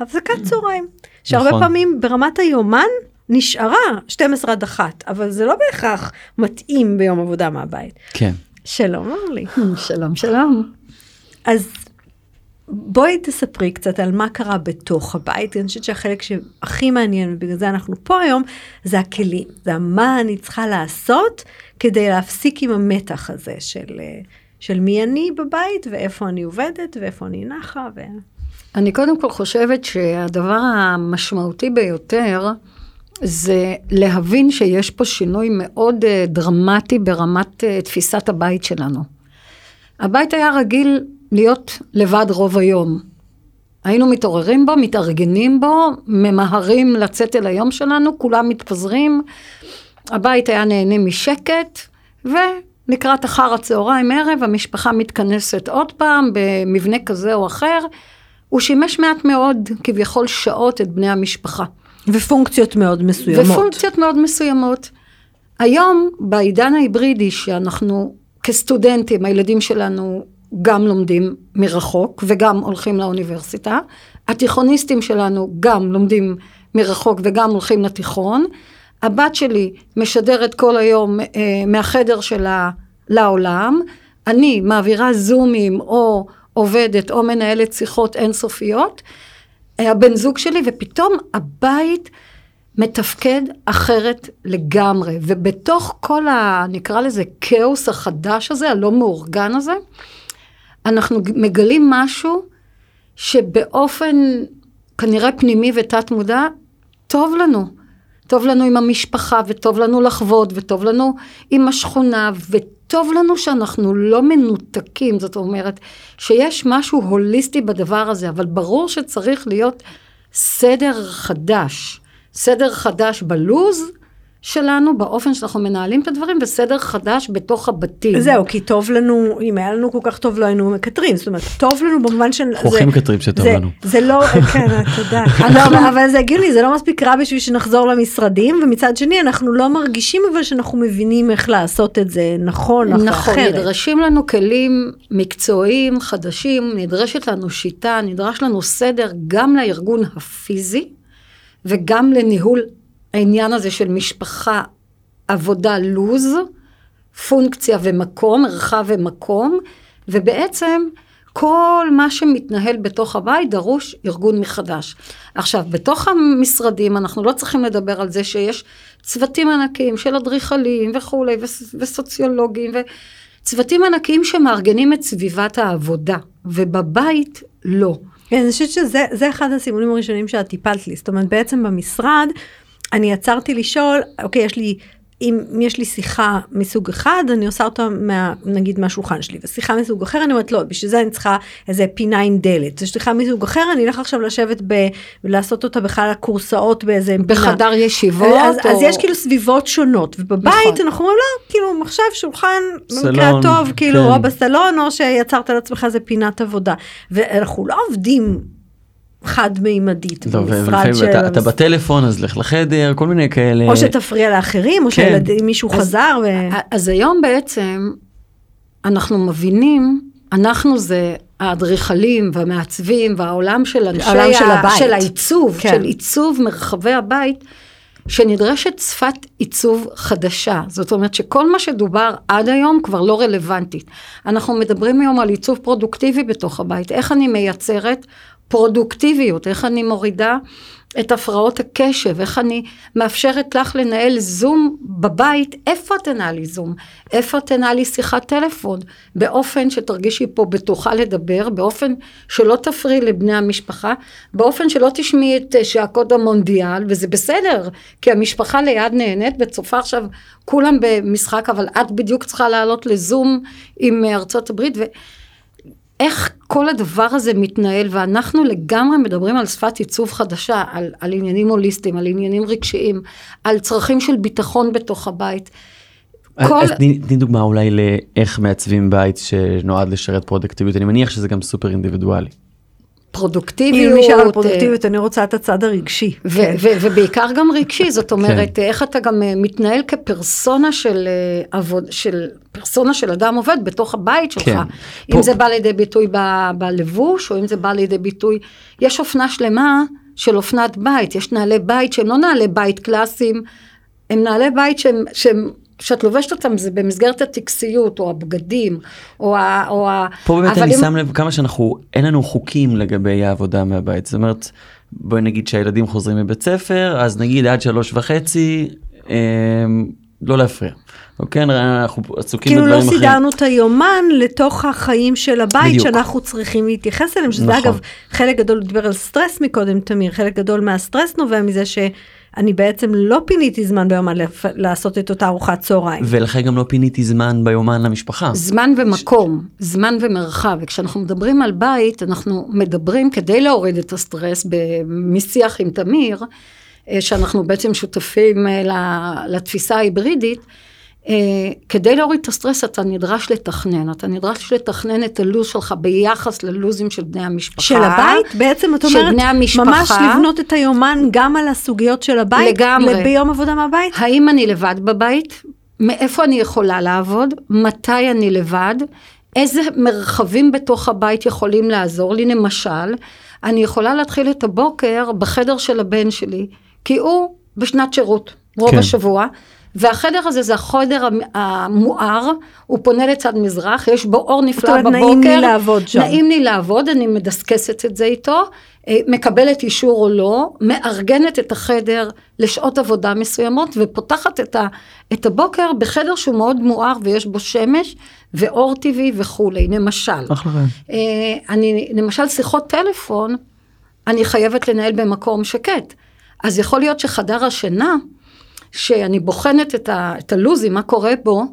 הפסקת צהריים. שהרבה נכון. פעמים ברמת היומן נשארה 12 עד 1, אבל זה לא בהכרח מתאים ביום עבודה מהבית. כן. שלום אורלי. שלום, שלום. אז בואי תספרי קצת על מה קרה בתוך הבית. אני חושבת שהחלק שהכי מעניין, ובגלל זה אנחנו פה היום, זה הכלים. זה מה אני צריכה לעשות כדי להפסיק עם המתח הזה של, אה, של מי אני בבית, ואיפה אני עובדת, ואיפה אני נחה. ו... אני קודם כל חושבת שהדבר המשמעותי ביותר זה להבין שיש פה שינוי מאוד אה, דרמטי ברמת אה, תפיסת הבית שלנו. הבית היה רגיל להיות לבד רוב היום. היינו מתעוררים בו, מתארגנים בו, ממהרים לצאת אל היום שלנו, כולם מתפזרים. הבית היה נהנה משקט, ולקראת אחר הצהריים ערב המשפחה מתכנסת עוד פעם במבנה כזה או אחר. הוא שימש מעט מאוד, כביכול שעות, את בני המשפחה. ופונקציות מאוד מסוימות. ופונקציות מאוד מסוימות. היום, בעידן ההיברידי, שאנחנו כסטודנטים, הילדים שלנו גם לומדים מרחוק וגם הולכים לאוניברסיטה, התיכוניסטים שלנו גם לומדים מרחוק וגם הולכים לתיכון, הבת שלי משדרת כל היום אה, מהחדר שלה לעולם, אני מעבירה זומים או עובדת או מנהלת שיחות אינסופיות, אה, הבן זוג שלי, ופתאום הבית מתפקד אחרת לגמרי. ובתוך כל ה... נקרא לזה כאוס החדש הזה, הלא מאורגן הזה, אנחנו מגלים משהו שבאופן כנראה פנימי ותת מודע, טוב לנו. טוב לנו עם המשפחה, וטוב לנו לחוות, וטוב לנו עם השכונה, וטוב לנו שאנחנו לא מנותקים, זאת אומרת, שיש משהו הוליסטי בדבר הזה, אבל ברור שצריך להיות סדר חדש. סדר חדש בלוז, שלנו, באופן שאנחנו מנהלים את הדברים, וסדר חדש בתוך הבתים. זהו, כי טוב לנו, אם היה לנו כל כך טוב לא היינו מקטרים, זאת אומרת, טוב לנו במובן של... אנחנו הכי מקטרים שטוב זה, לנו. זה לא, כן, תודה. לא, אבל זה הגיוני, זה לא מספיק רע בשביל שנחזור למשרדים, ומצד שני אנחנו לא מרגישים אבל שאנחנו מבינים איך לעשות את זה נכון, נכון, אחרת. נדרשים לנו כלים מקצועיים חדשים, נדרשת לנו שיטה, נדרש לנו סדר גם לארגון הפיזי וגם לניהול העניין הזה של משפחה, עבודה, לוז, פונקציה ומקום, מרחב ומקום, ובעצם כל מה שמתנהל בתוך הבית דרוש ארגון מחדש. עכשיו, בתוך המשרדים אנחנו לא צריכים לדבר על זה שיש צוותים ענקיים של אדריכלים וכולי, וסוציולוגים, וסוציולוגים, וצוותים ענקיים שמארגנים את סביבת העבודה, ובבית לא. כן, אני חושבת שזה זה אחד הסימונים הראשונים שאת טיפלת לי, זאת אומרת בעצם במשרד אני עצרתי לשאול, אוקיי, יש לי, אם יש לי שיחה מסוג אחד, אני עושה אותה מה, נגיד מהשולחן שלי, ושיחה מסוג אחר, אני אומרת, לא, בשביל זה אני צריכה איזה פינה עם דלת. זו שיחה מסוג אחר, אני אלך עכשיו לשבת ב... ולעשות אותה בכלל הקורסאות באיזה פינה. בחדר ישיבות. אז, או... אז יש כאילו סביבות שונות, ובבית נכון. אנחנו אומרים, לא, כאילו מחשב, שולחן, במקרה הטוב, כאילו, כן. או בסלון, או שיצרת לעצמך איזה פינת עבודה. ואנחנו לא עובדים חד-מימדית לא, במשרד של... אתה, אתה בטלפון אז לך לחדר כל מיני כאלה או שתפריע לאחרים, או כן. שמישהו חזר. ו... אז היום בעצם אנחנו מבינים, אנחנו זה האדריכלים והמעצבים והעולם של אנשי, העולם של הבית. של העיצוב, כן. של עיצוב מרחבי הבית, שנדרשת שפת עיצוב חדשה. זאת אומרת שכל מה שדובר עד היום כבר לא רלוונטי. אנחנו מדברים היום על עיצוב פרודוקטיבי בתוך הבית, איך אני מייצרת פרודוקטיביות, איך אני מורידה את הפרעות הקשב, איך אני מאפשרת לך לנהל זום בבית, איפה תנהלי זום? איפה תנהלי שיחת טלפון? באופן שתרגישי פה בטוחה לדבר, באופן שלא תפריעי לבני המשפחה, באופן שלא תשמעי את אה, שעקות המונדיאל, וזה בסדר, כי המשפחה ליד נהנית וצופה עכשיו כולם במשחק, אבל את בדיוק צריכה לעלות לזום עם אה, ארצות הברית, ו... איך כל הדבר הזה מתנהל, ואנחנו לגמרי מדברים על שפת עיצוב חדשה, על, על עניינים הוליסטיים, על עניינים רגשיים, על צרכים של ביטחון בתוך הבית. כל- אז תני דוגמה אולי לאיך מעצבים בית שנועד לשרת פרודקטיביות אני מניח שזה גם סופר אינדיבידואלי. אם פרודוקטיביות. נשאר על פרודוקטיביות, אני רוצה את הצד הרגשי. ו- ו- ובעיקר גם רגשי, זאת אומרת, איך אתה גם אה, מתנהל כפרסונה של אה, עבוד, של פרסונה של אדם עובד בתוך הבית שלך. כן. אם פה- זה בא לידי ביטוי ב- בלבוש, או אם זה בא לידי ביטוי, יש אופנה שלמה של אופנת בית, יש נעלי בית שהם לא נעלי בית קלאסיים, הם נעלי בית שהם, שהם כשאת לובשת אותם זה במסגרת הטקסיות, או הבגדים, או ה... או ה... פה באמת אני אם- שם לב כמה שאנחנו אין לנו חוקים לגבי העבודה מהבית זאת אומרת בואי נגיד שהילדים חוזרים מבית ספר אז נגיד עד שלוש וחצי אה, לא להפריע. אוקיי אנחנו עסוקים כאילו לא בדברים אחרים. סידרנו את היומן לתוך החיים של הבית בדיוק. שאנחנו צריכים להתייחס אליהם, שזה נכון. אגב חלק גדול, דיבר על סטרס מקודם תמיר, חלק גדול מהסטרס נובע מזה שאני בעצם לא פיניתי זמן ביום לפ- לעשות את אותה ארוחת צהריים. ולכן גם לא פיניתי זמן ביומן למשפחה. זמן ומקום, זמן ומרחב, וכשאנחנו מדברים על בית, אנחנו מדברים כדי להוריד את הסטרס משיח עם תמיר, אה, שאנחנו בעצם שותפים אה, ל- לתפיסה ההיברידית, כדי להוריד את הסטרס אתה נדרש לתכנן, אתה נדרש לתכנן את הלו"ז שלך ביחס ללו"זים של בני המשפחה. של הבית בעצם את אומרת. ממש לבנות את היומן גם על הסוגיות של הבית לגמרי. ביום עבודה מהבית. האם אני לבד בבית? מאיפה אני יכולה לעבוד? מתי אני לבד? איזה מרחבים בתוך הבית יכולים לעזור לי? למשל, אני יכולה להתחיל את הבוקר בחדר של הבן שלי, כי הוא בשנת שירות, רוב כן. השבוע. והחדר הזה זה החדר המ- המואר, הוא פונה לצד מזרח, יש בו אור נפלא אומרת, בבוקר. נעים לי לעבוד שם. נעים לי לעבוד, אני מדסקסת את זה איתו, אה, מקבלת אישור או לא, מארגנת את החדר לשעות עבודה מסוימות, ופותחת את, ה, את הבוקר בחדר שהוא מאוד מואר ויש בו שמש ואור טבעי וכולי, למשל. אחלה. אה, אני, למשל שיחות טלפון, אני חייבת לנהל במקום שקט. אז יכול להיות שחדר השינה, שאני בוחנת את, ה, את הלוזים, מה קורה בו,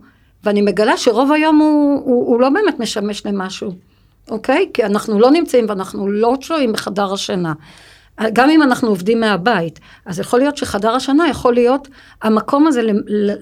ואני מגלה שרוב היום הוא, הוא, הוא לא באמת משמש למשהו, אוקיי? כי אנחנו לא נמצאים ואנחנו לא שוהים בחדר השינה. גם אם אנחנו עובדים מהבית, אז יכול להיות שחדר השינה יכול להיות המקום הזה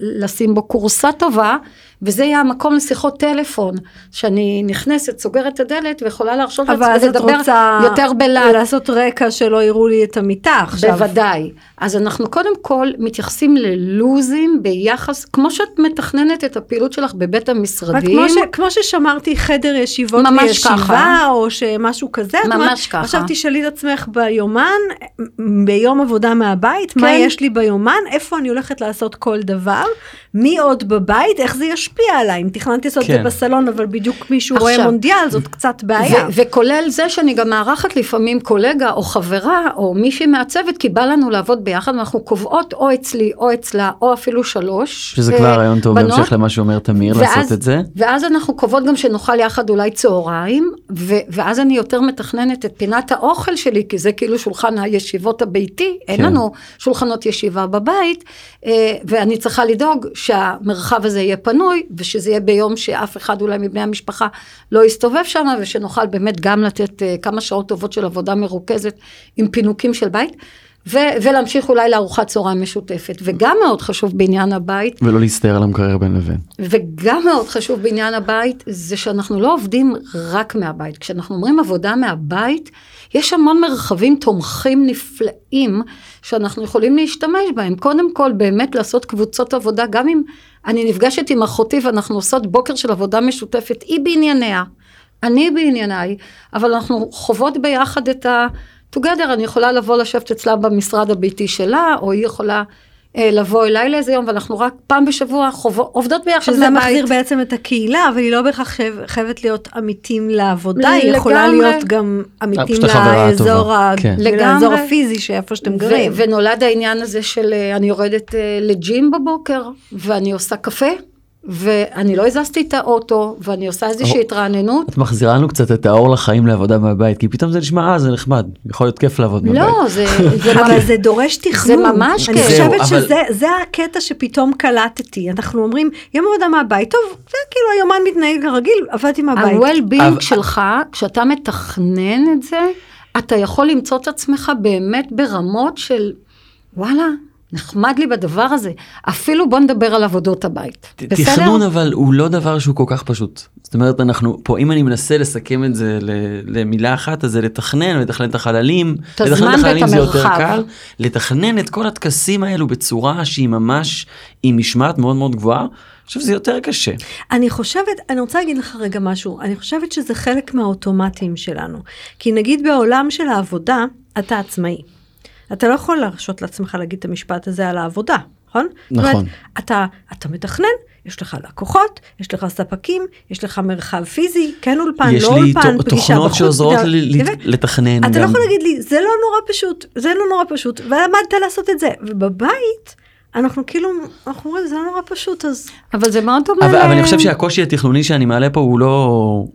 לשים בו כורסה טובה, וזה יהיה המקום לשיחות טלפון, שאני נכנסת, סוגרת את הדלת ויכולה להרשות לעצמי לדבר יותר בלעד. אבל את רוצה לעשות רקע שלא יראו לי את המיטה עכשיו. בוודאי. אז אנחנו קודם כל מתייחסים ללוזים ביחס, כמו שאת מתכננת את הפעילות שלך בבית המשרדים. כמו, ש, כמו ששמרתי חדר ישיבות לישיבה, ככה. או שמשהו כזה. ממש ככה. עכשיו תשאלי את עצמך ביומן, ביום עבודה מהבית, כן. מה יש לי ביומן, איפה אני הולכת לעשות כל דבר, מי עוד בבית, איך זה ישפיע עליי. אם תכננתי לעשות כן. את זה כן. בסלון, אבל בדיוק מישהו עכשיו, רואה מונדיאל, זאת קצת בעיה. וכולל זה שאני גם מארחת לפעמים קולגה או חברה, או מישהי מהצוות, כי בא לנו לעבוד ביחד, ואנחנו קובעות או אצלי או אצלה, או אפילו שלוש. שזה כבר רעיון טוב בהמשך למה שאומר תמיר, ואז, לעשות את זה. ואז אנחנו קובעות גם שנאכל יחד אולי צהריים, ו, ואז אני יותר מתכננת את פינת האוכל שלי, כי זה כאילו שולחן הישיבות הביתי, כן. אין לנו שולחנות ישיבה בבית, אה, ואני צריכה לדאוג שהמרחב הזה יהיה פנוי, ושזה יהיה ביום שאף אחד אולי מבני המשפחה לא יסתובב שם, ושנוכל באמת גם לתת אה, כמה שעות טובות של עבודה מרוכזת עם פינוקים של בית. ו- ולהמשיך אולי לארוחת צהריים משותפת. וגם מאוד חשוב בעניין הבית. ולא להסתער על המקרר בין לבין. וגם מאוד חשוב בעניין הבית, זה שאנחנו לא עובדים רק מהבית. כשאנחנו אומרים עבודה מהבית, יש המון מרחבים תומכים נפלאים שאנחנו יכולים להשתמש בהם. קודם כל, באמת לעשות קבוצות עבודה, גם אם אני נפגשת עם אחותי ואנחנו עושות בוקר של עבודה משותפת, היא בענייניה, אני בענייניי, אבל אנחנו חוות ביחד את ה... together, אני יכולה לבוא לשבת אצלה במשרד הביתי שלה, או היא יכולה אה, לבוא אליי לאיזה יום, ואנחנו רק פעם בשבוע חוב... עובדות ביחד מהבית. שזה מחזיר בעצם את הקהילה, אבל היא לא בהכרח חייב, חייבת להיות עמיתים לעבודה, היא יכולה להיות גם עמיתים לאזור, ה... כן. לאזור הפיזי, שאיפה שאתם גרים. ונולד העניין הזה של אה, אני יורדת אה, לג'ים בבוקר, ואני עושה קפה. ואני לא הזזתי את האוטו, ואני עושה איזושהי התרעננות. את מחזירה לנו קצת את האור לחיים לעבודה מהבית, כי פתאום זה נשמע, אה, זה נחמד, יכול להיות כיף לעבוד מהבית. לא, זה... אבל זה דורש תכנון. זה ממש כיף. אני חושבת שזה הקטע שפתאום קלטתי. אנחנו אומרים, יום עבודה מהבית, טוב, זה כאילו היומן מתנהג כרגיל, עבדתי מהבית. ה-well-being שלך, כשאתה מתכנן את זה, אתה יכול למצוא את עצמך באמת ברמות של, וואלה, נחמד לי בדבר הזה. אפילו בוא נדבר על עבודות הבית. בסדר? תכנון אבל הוא לא דבר שהוא כל כך פשוט. זאת אומרת, אנחנו פה, אם אני מנסה לסכם את זה למילה אחת, אז זה לתכנן, לתכנן את החללים. את הזמן ואת המרחב. זה יותר קל. לתכנן את כל הטקסים האלו בצורה שהיא ממש עם משמעת מאוד מאוד גבוהה. אני חושב שזה יותר קשה. אני חושבת, אני רוצה להגיד לך רגע משהו, אני חושבת שזה חלק מהאוטומטים שלנו. כי נגיד בעולם של העבודה, אתה עצמאי. אתה לא יכול להרשות לעצמך להגיד את המשפט הזה על העבודה, נכון? נכון. אומרת, אתה, אתה מתכנן, יש לך לקוחות, יש לך ספקים, יש לך מרחב פיזי, כן אולפן, לא אולפן, פגישה בחוץ. יש לי תוכנות שעוזרות לתכנן. אתה גם. לא יכול להגיד לי, זה לא נורא פשוט, זה לא נורא פשוט, ולמדת לעשות את זה. ובבית, אנחנו כאילו, אנחנו אומרים, זה לא נורא פשוט, אז... אבל זה מאוד דומה אבל, אבל אני חושב שהקושי התכנוני שאני מעלה פה הוא לא,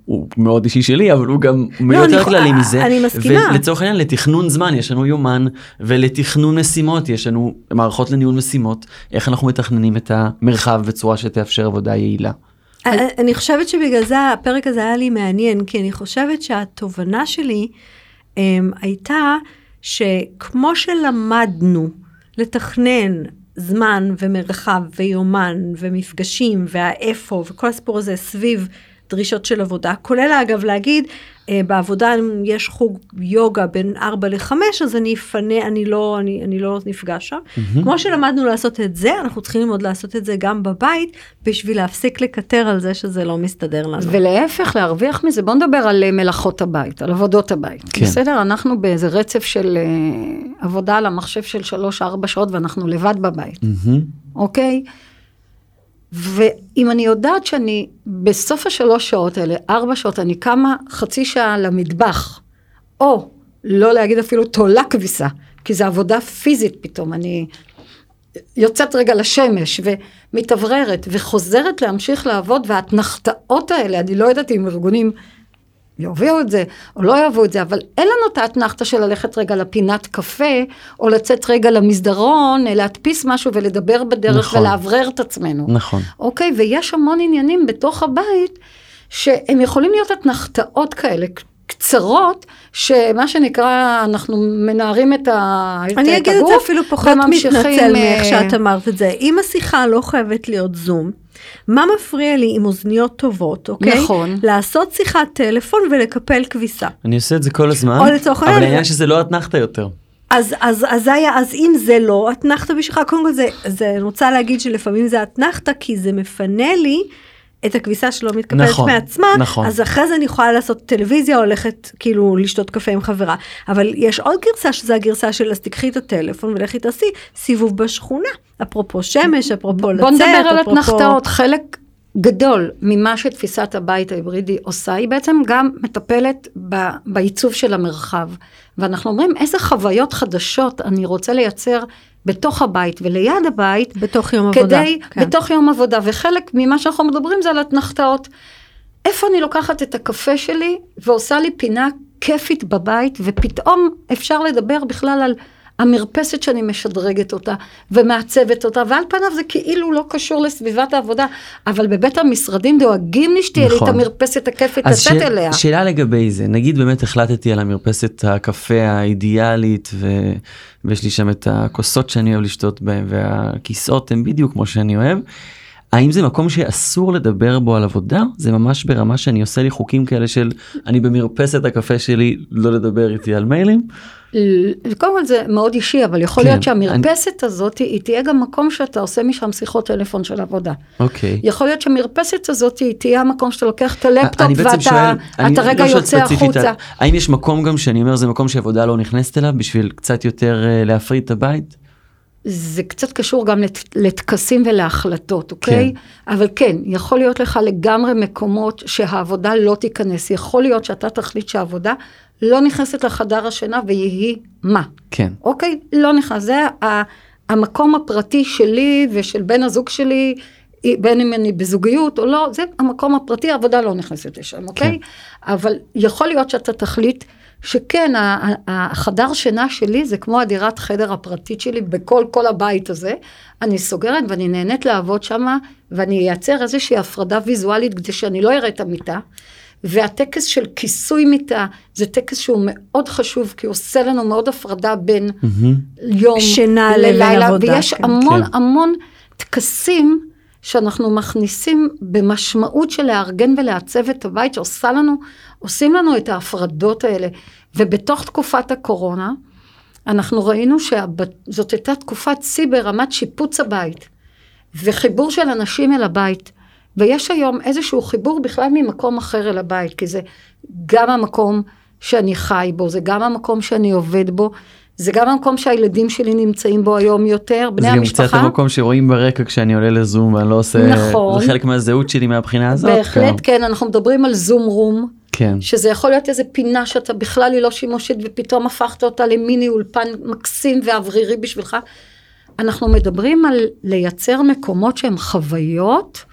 הוא מאוד אישי שלי, אבל הוא גם לא, יותר אני, כללי מזה. אני מסכימה. ולצורך העניין, לתכנון זמן יש לנו יומן, ולתכנון משימות יש לנו מערכות לניהול משימות, איך אנחנו מתכננים את המרחב בצורה שתאפשר עבודה יעילה. אני חושבת שבגלל זה הפרק הזה היה לי מעניין, כי אני חושבת שהתובנה שלי הם, הייתה שכמו שלמדנו לתכנן זמן ומרחב ויומן ומפגשים והאיפה וכל הסיפור הזה סביב דרישות של עבודה, כולל אגב להגיד, אה, בעבודה יש חוג יוגה בין 4 ל-5, אז אני אפנה, אני לא, אני, אני לא נפגש שם. Mm-hmm. כמו שלמדנו לעשות את זה, אנחנו צריכים ללמוד לעשות את זה גם בבית, בשביל להפסיק לקטר על זה שזה לא מסתדר לנו. ולהפך, להרוויח מזה, בוא נדבר על אה, מלאכות הבית, על עבודות הבית. כן. בסדר? אנחנו באיזה רצף של uh, עבודה על המחשב של 3-4 שעות, ואנחנו לבד בבית, mm-hmm. אוקיי? ואם אני יודעת שאני בסוף השלוש שעות האלה, ארבע שעות, אני קמה חצי שעה למטבח, או לא להגיד אפילו תולה כביסה, כי זו עבודה פיזית פתאום, אני יוצאת רגע לשמש ומתאווררת וחוזרת להמשיך לעבוד, והאתנחתאות האלה, אני לא יודעת אם ארגונים יאהבו את זה, או לא יאהבו את זה, אבל אין לנו את האתנחתא של ללכת רגע לפינת קפה, או לצאת רגע למסדרון, להדפיס משהו ולדבר בדרך נכון. ולאוורר את עצמנו. נכון. אוקיי, ויש המון עניינים בתוך הבית, שהם יכולים להיות אתנחתאות כאלה, קצרות, שמה שנקרא, אנחנו מנערים את, ה, את, אני את אגיד את זה אפילו פחות מתנצל אה, מאיך שאת אמרת את זה. אם השיחה לא חייבת להיות זום, מה מפריע לי עם אוזניות טובות, אוקיי? נכון. לעשות שיחת טלפון ולקפל כביסה. אני עושה את זה כל הזמן, או לצורך אבל העניין- העניין שזה לא אתנחתה יותר. אז, אז, אז, היה, אז אם זה לא אתנחתה בשבילך, קודם כל זה, זה, אני רוצה להגיד שלפעמים זה אתנחתה, כי זה מפנה לי את הכביסה שלא מתקפלת נכון, מעצמה, נכון. אז אחרי זה אני יכולה לעשות טלוויזיה, הולכת כאילו לשתות קפה עם חברה. אבל יש עוד גרסה שזה הגרסה של אז תיקחי את הטלפון ולכי תעשי סיבוב בשכונה. אפרופו שמש, אפרופו לצאת, בוא נדבר על אפרופו... אתנחתאות. חלק גדול ממה שתפיסת הבית ההיברידי עושה, היא בעצם גם מטפלת ב, בעיצוב של המרחב. ואנחנו אומרים, איזה חוויות חדשות אני רוצה לייצר בתוך הבית וליד הבית, בתוך יום עבודה. כדי, כן. בתוך יום עבודה. וחלק ממה שאנחנו מדברים זה על אתנחתאות. איפה אני לוקחת את הקפה שלי ועושה לי פינה כיפית בבית, ופתאום אפשר לדבר בכלל על המרפסת שאני משדרגת אותה ומעצבת אותה, ועל פניו זה כאילו לא קשור לסביבת העבודה, אבל בבית המשרדים דואגים לי שתהיה לי נכון. את המרפסת הכיפית לצאת ש- אליה. שאלה לגבי זה, נגיד באמת החלטתי על המרפסת הקפה האידיאלית ו... ויש לי שם את הכוסות שאני אוהב לשתות בהן והכיסאות הם בדיוק כמו שאני אוהב. האם זה מקום שאסור לדבר בו על עבודה? זה ממש ברמה שאני עושה לי חוקים כאלה של אני במרפסת הקפה שלי לא לדבר איתי על מיילים? קודם כל זה מאוד אישי, אבל יכול כן, להיות שהמרפסת הזאת היא תהיה גם מקום שאתה עושה משם שיחות טלפון של עבודה. אוקיי. יכול להיות שהמרפסת הזאת היא תהיה המקום שאתה לוקח את הלפטופ אני ואתה שואל, אני אתה רגע לא יוצא החוצה. על- האם יש מקום גם שאני אומר זה מקום שעבודה לא נכנסת אליו בשביל קצת יותר אה, להפריד את הבית? זה קצת קשור גם לט- לטקסים ולהחלטות, אוקיי? אבל כן, יכול להיות לך לגמרי מקומות שהעבודה לא תיכנס. יכול להיות שאתה תחליט שהעבודה לא נכנסת לחדר השינה ויהי מה. כן. אוקיי? לא נכנס. זה ה- המקום הפרטי שלי ושל בן הזוג שלי, בין אם אני בזוגיות או לא, זה המקום הפרטי, העבודה לא נכנסת לשם, אוקיי? אבל יכול להיות שאתה תחליט שכן, החדר שינה שלי זה כמו הדירת חדר הפרטית שלי בכל כל הבית הזה. אני סוגרת ואני נהנית לעבוד שם, ואני אייצר איזושהי הפרדה ויזואלית כדי שאני לא אראה את המיטה. והטקס של כיסוי מיטה זה טקס שהוא מאוד חשוב, כי הוא עושה לנו מאוד הפרדה בין יום שינה לבין ללילה, עבודה, ויש כן. המון כן. המון טקסים שאנחנו מכניסים במשמעות של לארגן ולעצב את הבית, שעושה לנו, עושים לנו את ההפרדות האלה. ובתוך תקופת הקורונה, אנחנו ראינו שזאת הייתה תקופת שיא ברמת שיפוץ הבית, וחיבור של אנשים אל הבית. ויש היום איזשהו חיבור בכלל ממקום אחר אל הבית, כי זה גם המקום שאני חי בו, זה גם המקום שאני עובד בו, זה גם המקום שהילדים שלי נמצאים בו היום יותר, בני זה גם המשפחה. קצת המקום שרואים ברקע כשאני עולה לזום ואני לא עושה, נכון. זה חלק מהזהות שלי מהבחינה הזאת. בהחלט כן, אנחנו מדברים על זום רום, כן. שזה יכול להיות איזה פינה שאתה בכלל היא לא שימושית ופתאום הפכת אותה למיני אולפן מקסים ואוורירי בשבילך. אנחנו מדברים על לייצר מקומות שהם חוויות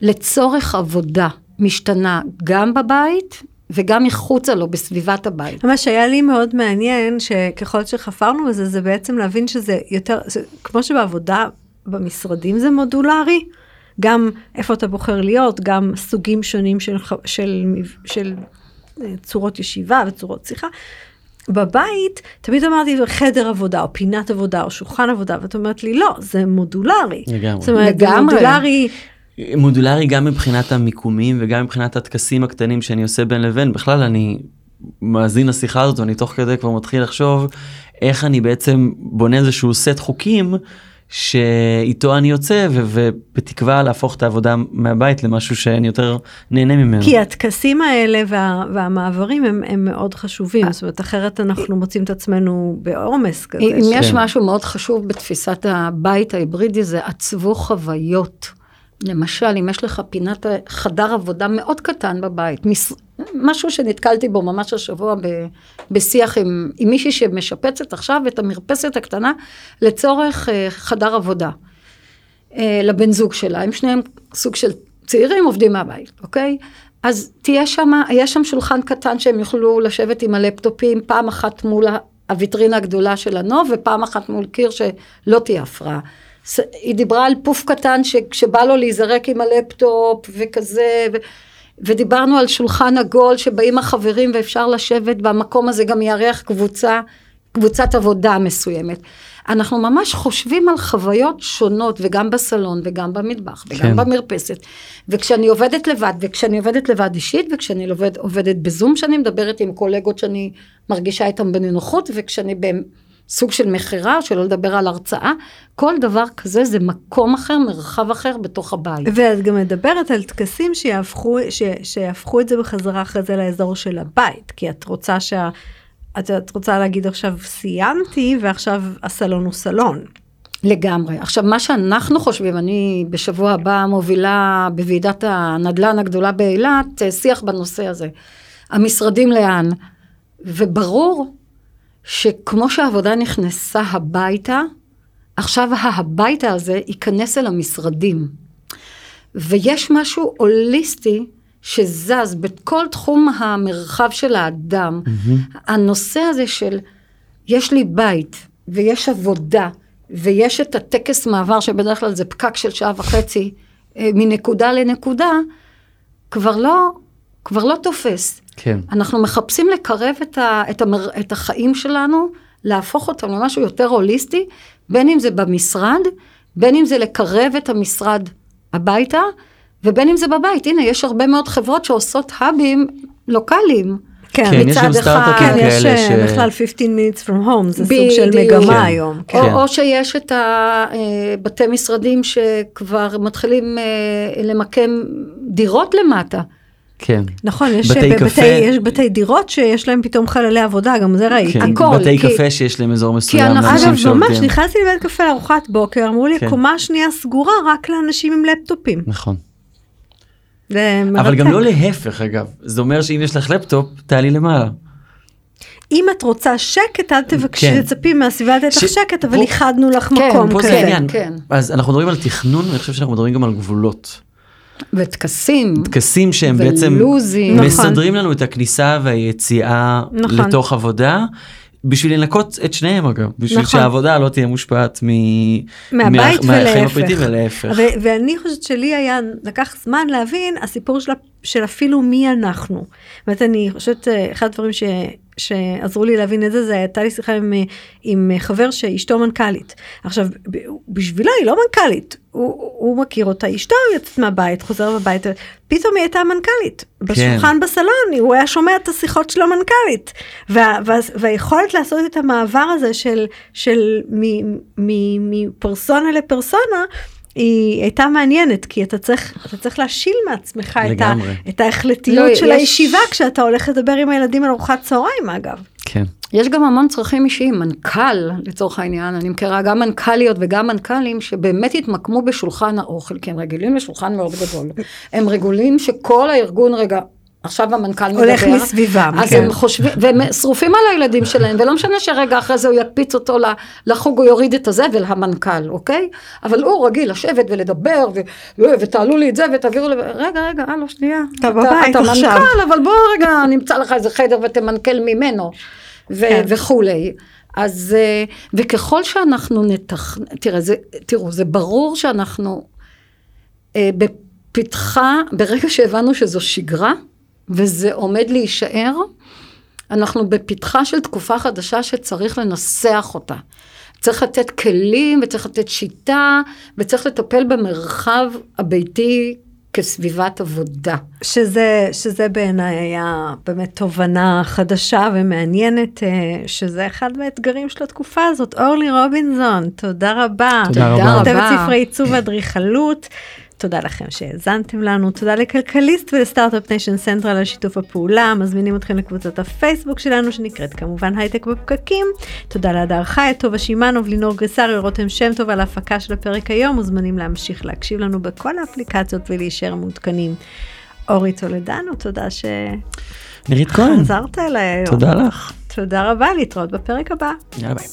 לצורך עבודה משתנה גם בבית וגם מחוצה לו בסביבת הבית. מה שהיה לי מאוד מעניין, שככל שחפרנו בזה, זה בעצם להבין שזה יותר, כמו שבעבודה במשרדים זה מודולרי, גם איפה אתה בוחר להיות, גם סוגים שונים של, של, של, של אה, צורות ישיבה וצורות שיחה. בבית, תמיד אמרתי, חדר עבודה, או פינת עבודה, או שולחן עבודה, ואת אומרת לי, לא, זה מודולרי. לגמרי. זאת אומרת, זה לגמרי. מודולרי, מודולרי גם מבחינת המיקומים וגם מבחינת הטקסים הקטנים שאני עושה בין לבין בכלל אני מאזין לשיחה הזאת ואני תוך כדי כבר מתחיל לחשוב איך אני בעצם בונה איזשהו סט חוקים שאיתו אני יוצא ו- ובתקווה להפוך את העבודה מהבית למשהו שאני יותר נהנה ממנו. כי הטקסים האלה וה, והמעברים הם, הם מאוד חשובים, זאת אומרת, אחרת אנחנו מוצאים את עצמנו בעומס כזה. אם ש- יש כן. משהו מאוד חשוב בתפיסת הבית ההיברידי זה עצבו חוויות. למשל, אם יש לך פינת חדר עבודה מאוד קטן בבית, מס... משהו שנתקלתי בו ממש השבוע ב... בשיח עם... עם מישהי שמשפצת עכשיו את המרפסת הקטנה לצורך uh, חדר עבודה. Uh, לבן זוג שלה, הם שניהם סוג של צעירים עובדים מהבית, אוקיי? אז תהיה שם, יש שם שולחן קטן שהם יוכלו לשבת עם הלפטופים, פעם אחת מול הוויטרינה הגדולה של הנוף, ופעם אחת מול קיר שלא תהיה הפרעה. היא דיברה על פוף קטן שכשבא לו להיזרק עם הלפטופ וכזה, ו... ודיברנו על שולחן עגול שבאים החברים ואפשר לשבת במקום הזה גם יארח קבוצה, קבוצת עבודה מסוימת. אנחנו ממש חושבים על חוויות שונות וגם בסלון וגם במטבח וגם כן. במרפסת. וכשאני עובדת לבד, וכשאני עובדת לבד אישית, וכשאני עובד, עובדת בזום שאני מדברת עם קולגות שאני מרגישה איתם בנינוחות, וכשאני בסוג של מכירה, שלא לדבר על הרצאה, כל דבר כזה זה מקום אחר, מרחב אחר בתוך הבית. ואת גם מדברת על טקסים שיהפכו, ש, שיהפכו את זה בחזרה אחרי זה לאזור של הבית, כי את רוצה שה... את, את רוצה להגיד עכשיו סיימתי ועכשיו הסלון הוא סלון. לגמרי. עכשיו, מה שאנחנו חושבים, אני בשבוע הבא מובילה בוועידת הנדל"ן הגדולה באילת, אה, שיח בנושא הזה. המשרדים לאן? וברור שכמו שהעבודה נכנסה הביתה, עכשיו ההביתה הזה ייכנס אל המשרדים. ויש משהו הוליסטי שזז בכל תחום המרחב של האדם. הנושא הזה של יש לי בית ויש עבודה ויש את הטקס מעבר שבדרך כלל זה פקק של שעה וחצי אה, מנקודה לנקודה, כבר לא, כבר לא תופס. כן. אנחנו מחפשים לקרב את, ה, את, המר, את החיים שלנו, להפוך אותם למשהו יותר הוליסטי, בין אם זה במשרד, בין אם זה לקרב את המשרד הביתה, ובין אם זה בבית. הנה, יש הרבה מאוד חברות שעושות האבים לוקאליים. כן, כן, יש גם אחד, סטארט-אפים כן, יש כאלה אה, ש- בכלל 15 minutes from home, זה סוג של בדיוק. מגמה כן. היום. כן. או, או שיש את הבתי משרדים שכבר מתחילים אה, למקם דירות למטה. כן. נכון, יש בתי קפה. יש בתי דירות שיש להם פתאום חללי עבודה, גם זה ראיתי. כן, הכל, בתי כי- קפה שיש להם אזור מסוים אנחנו- לאנשים אגב, ממש שעובדים. נכנסתי לבית קפה לארוחת בוקר, אמרו לי, כן. קומה שנייה סגורה רק לאנשים עם לפטופים. נכון. זה אבל מרתק. גם לא להפך אגב, זה אומר שאם יש לך לפטופ, תעלי למעלה. אם את רוצה שקט, אל תבקשי, כן. תצפי מהסביבה לתת לך ש- שקט, אבל פה- איחדנו לך כן, מקום פה זה. העניין. כן. אז אנחנו מדברים על תכנון, ואני חושב שאנחנו מדברים גם על גבולות. וטקסים. טקסים שהם בעצם ולוזים. נכון. מסדרים לנו את הכניסה והיציאה נכון. לתוך עבודה. בשביל לנקות את שניהם אגב, בשביל נכון. שהעבודה לא תהיה מושפעת מ... מהבית מה- מהחיים ולהפך. הפרטיים ולהפך. ו- ואני חושבת שלי היה, לקח זמן להבין הסיפור של, של אפילו מי אנחנו. באמת אני חושבת, אה, אחד הדברים ש, שעזרו לי להבין את זה, זה הייתה לי שיחה עם, אה, עם חבר שאשתו מנכ"לית. עכשיו, ב- בשבילו היא לא מנכ"לית, הוא, הוא מכיר אותה, אשתו יוצאת מהבית, חוזר הביתה, פתאום היא הייתה מנכ"לית. בשולחן בסלון, הוא היה שומע את השיחות של המנכ"לית. וה, וה, והיכולת לעשות את המעבר הזה של, של מפרסונה לפרסונה, היא הייתה מעניינת, כי אתה צריך, אתה צריך להשיל מעצמך את, ה. את ההחלטיות לא, של יש- הישיבה כשאתה הולך לדבר עם הילדים על ארוחת צהריים אגב. כן. יש גם המון צרכים אישיים, מנכ"ל לצורך העניין, אני מכירה גם מנכ"ליות וגם מנכ"לים שבאמת התמקמו בשולחן האוכל, כי הם רגילים לשולחן מאוד גדול. הם רגילים שכל הארגון רגע, עכשיו המנכ"ל מדבר. הולך מסביבם, אז כן. הם חושבים, והם שרופים על הילדים שלהם, ולא משנה שרגע אחרי זה הוא יקפיץ אותו לחוג, הוא יוריד את הזבל, המנכ"ל, אוקיי? אבל הוא רגיל לשבת ולדבר, ו- ו- ותעלו לי את זה ותעבירו לי, רגע, רגע, הלו, שנייה. אתה בבית אתה עכשיו. מנכ"ל, אבל בוא רגע, נמצא לך איזה חדר ותמנכ"ל ממנו. ו- כן. וכולי. אז, אה, וככל שאנחנו נתכנן, תראה, זה, תראו, זה ברור שאנחנו אה, בפתחה, ברגע שהבנו שזו שגרה, וזה עומד להישאר, אנחנו בפתחה של תקופה חדשה שצריך לנסח אותה. צריך לתת כלים וצריך לתת שיטה וצריך לטפל במרחב הביתי כסביבת עבודה. שזה, שזה בעיניי היה באמת תובנה חדשה ומעניינת, אה, שזה אחד מהאתגרים של התקופה הזאת. אורלי רובינזון, תודה רבה. תודה רבה. כותבת רבה. ספרי עיצוב ואדריכלות. תודה לכם שהאזנתם לנו, תודה לכלכליסט ול Start-Up Nation Central על שיתוף הפעולה, מזמינים אתכם לקבוצת הפייסבוק שלנו שנקראת כמובן הייטק בפקקים. תודה להדר חי, טובה שמאנוב, לינור גסר רותם שם טוב על ההפקה של הפרק היום, מוזמנים להמשיך להקשיב לנו בכל האפליקציות ולהישאר מעודכנים. אורי טולדנו, תודה ש... נירית כהן. חזרת אליי היום. תודה לך. תודה רבה, להתראות בפרק הבא. יאללה ביי.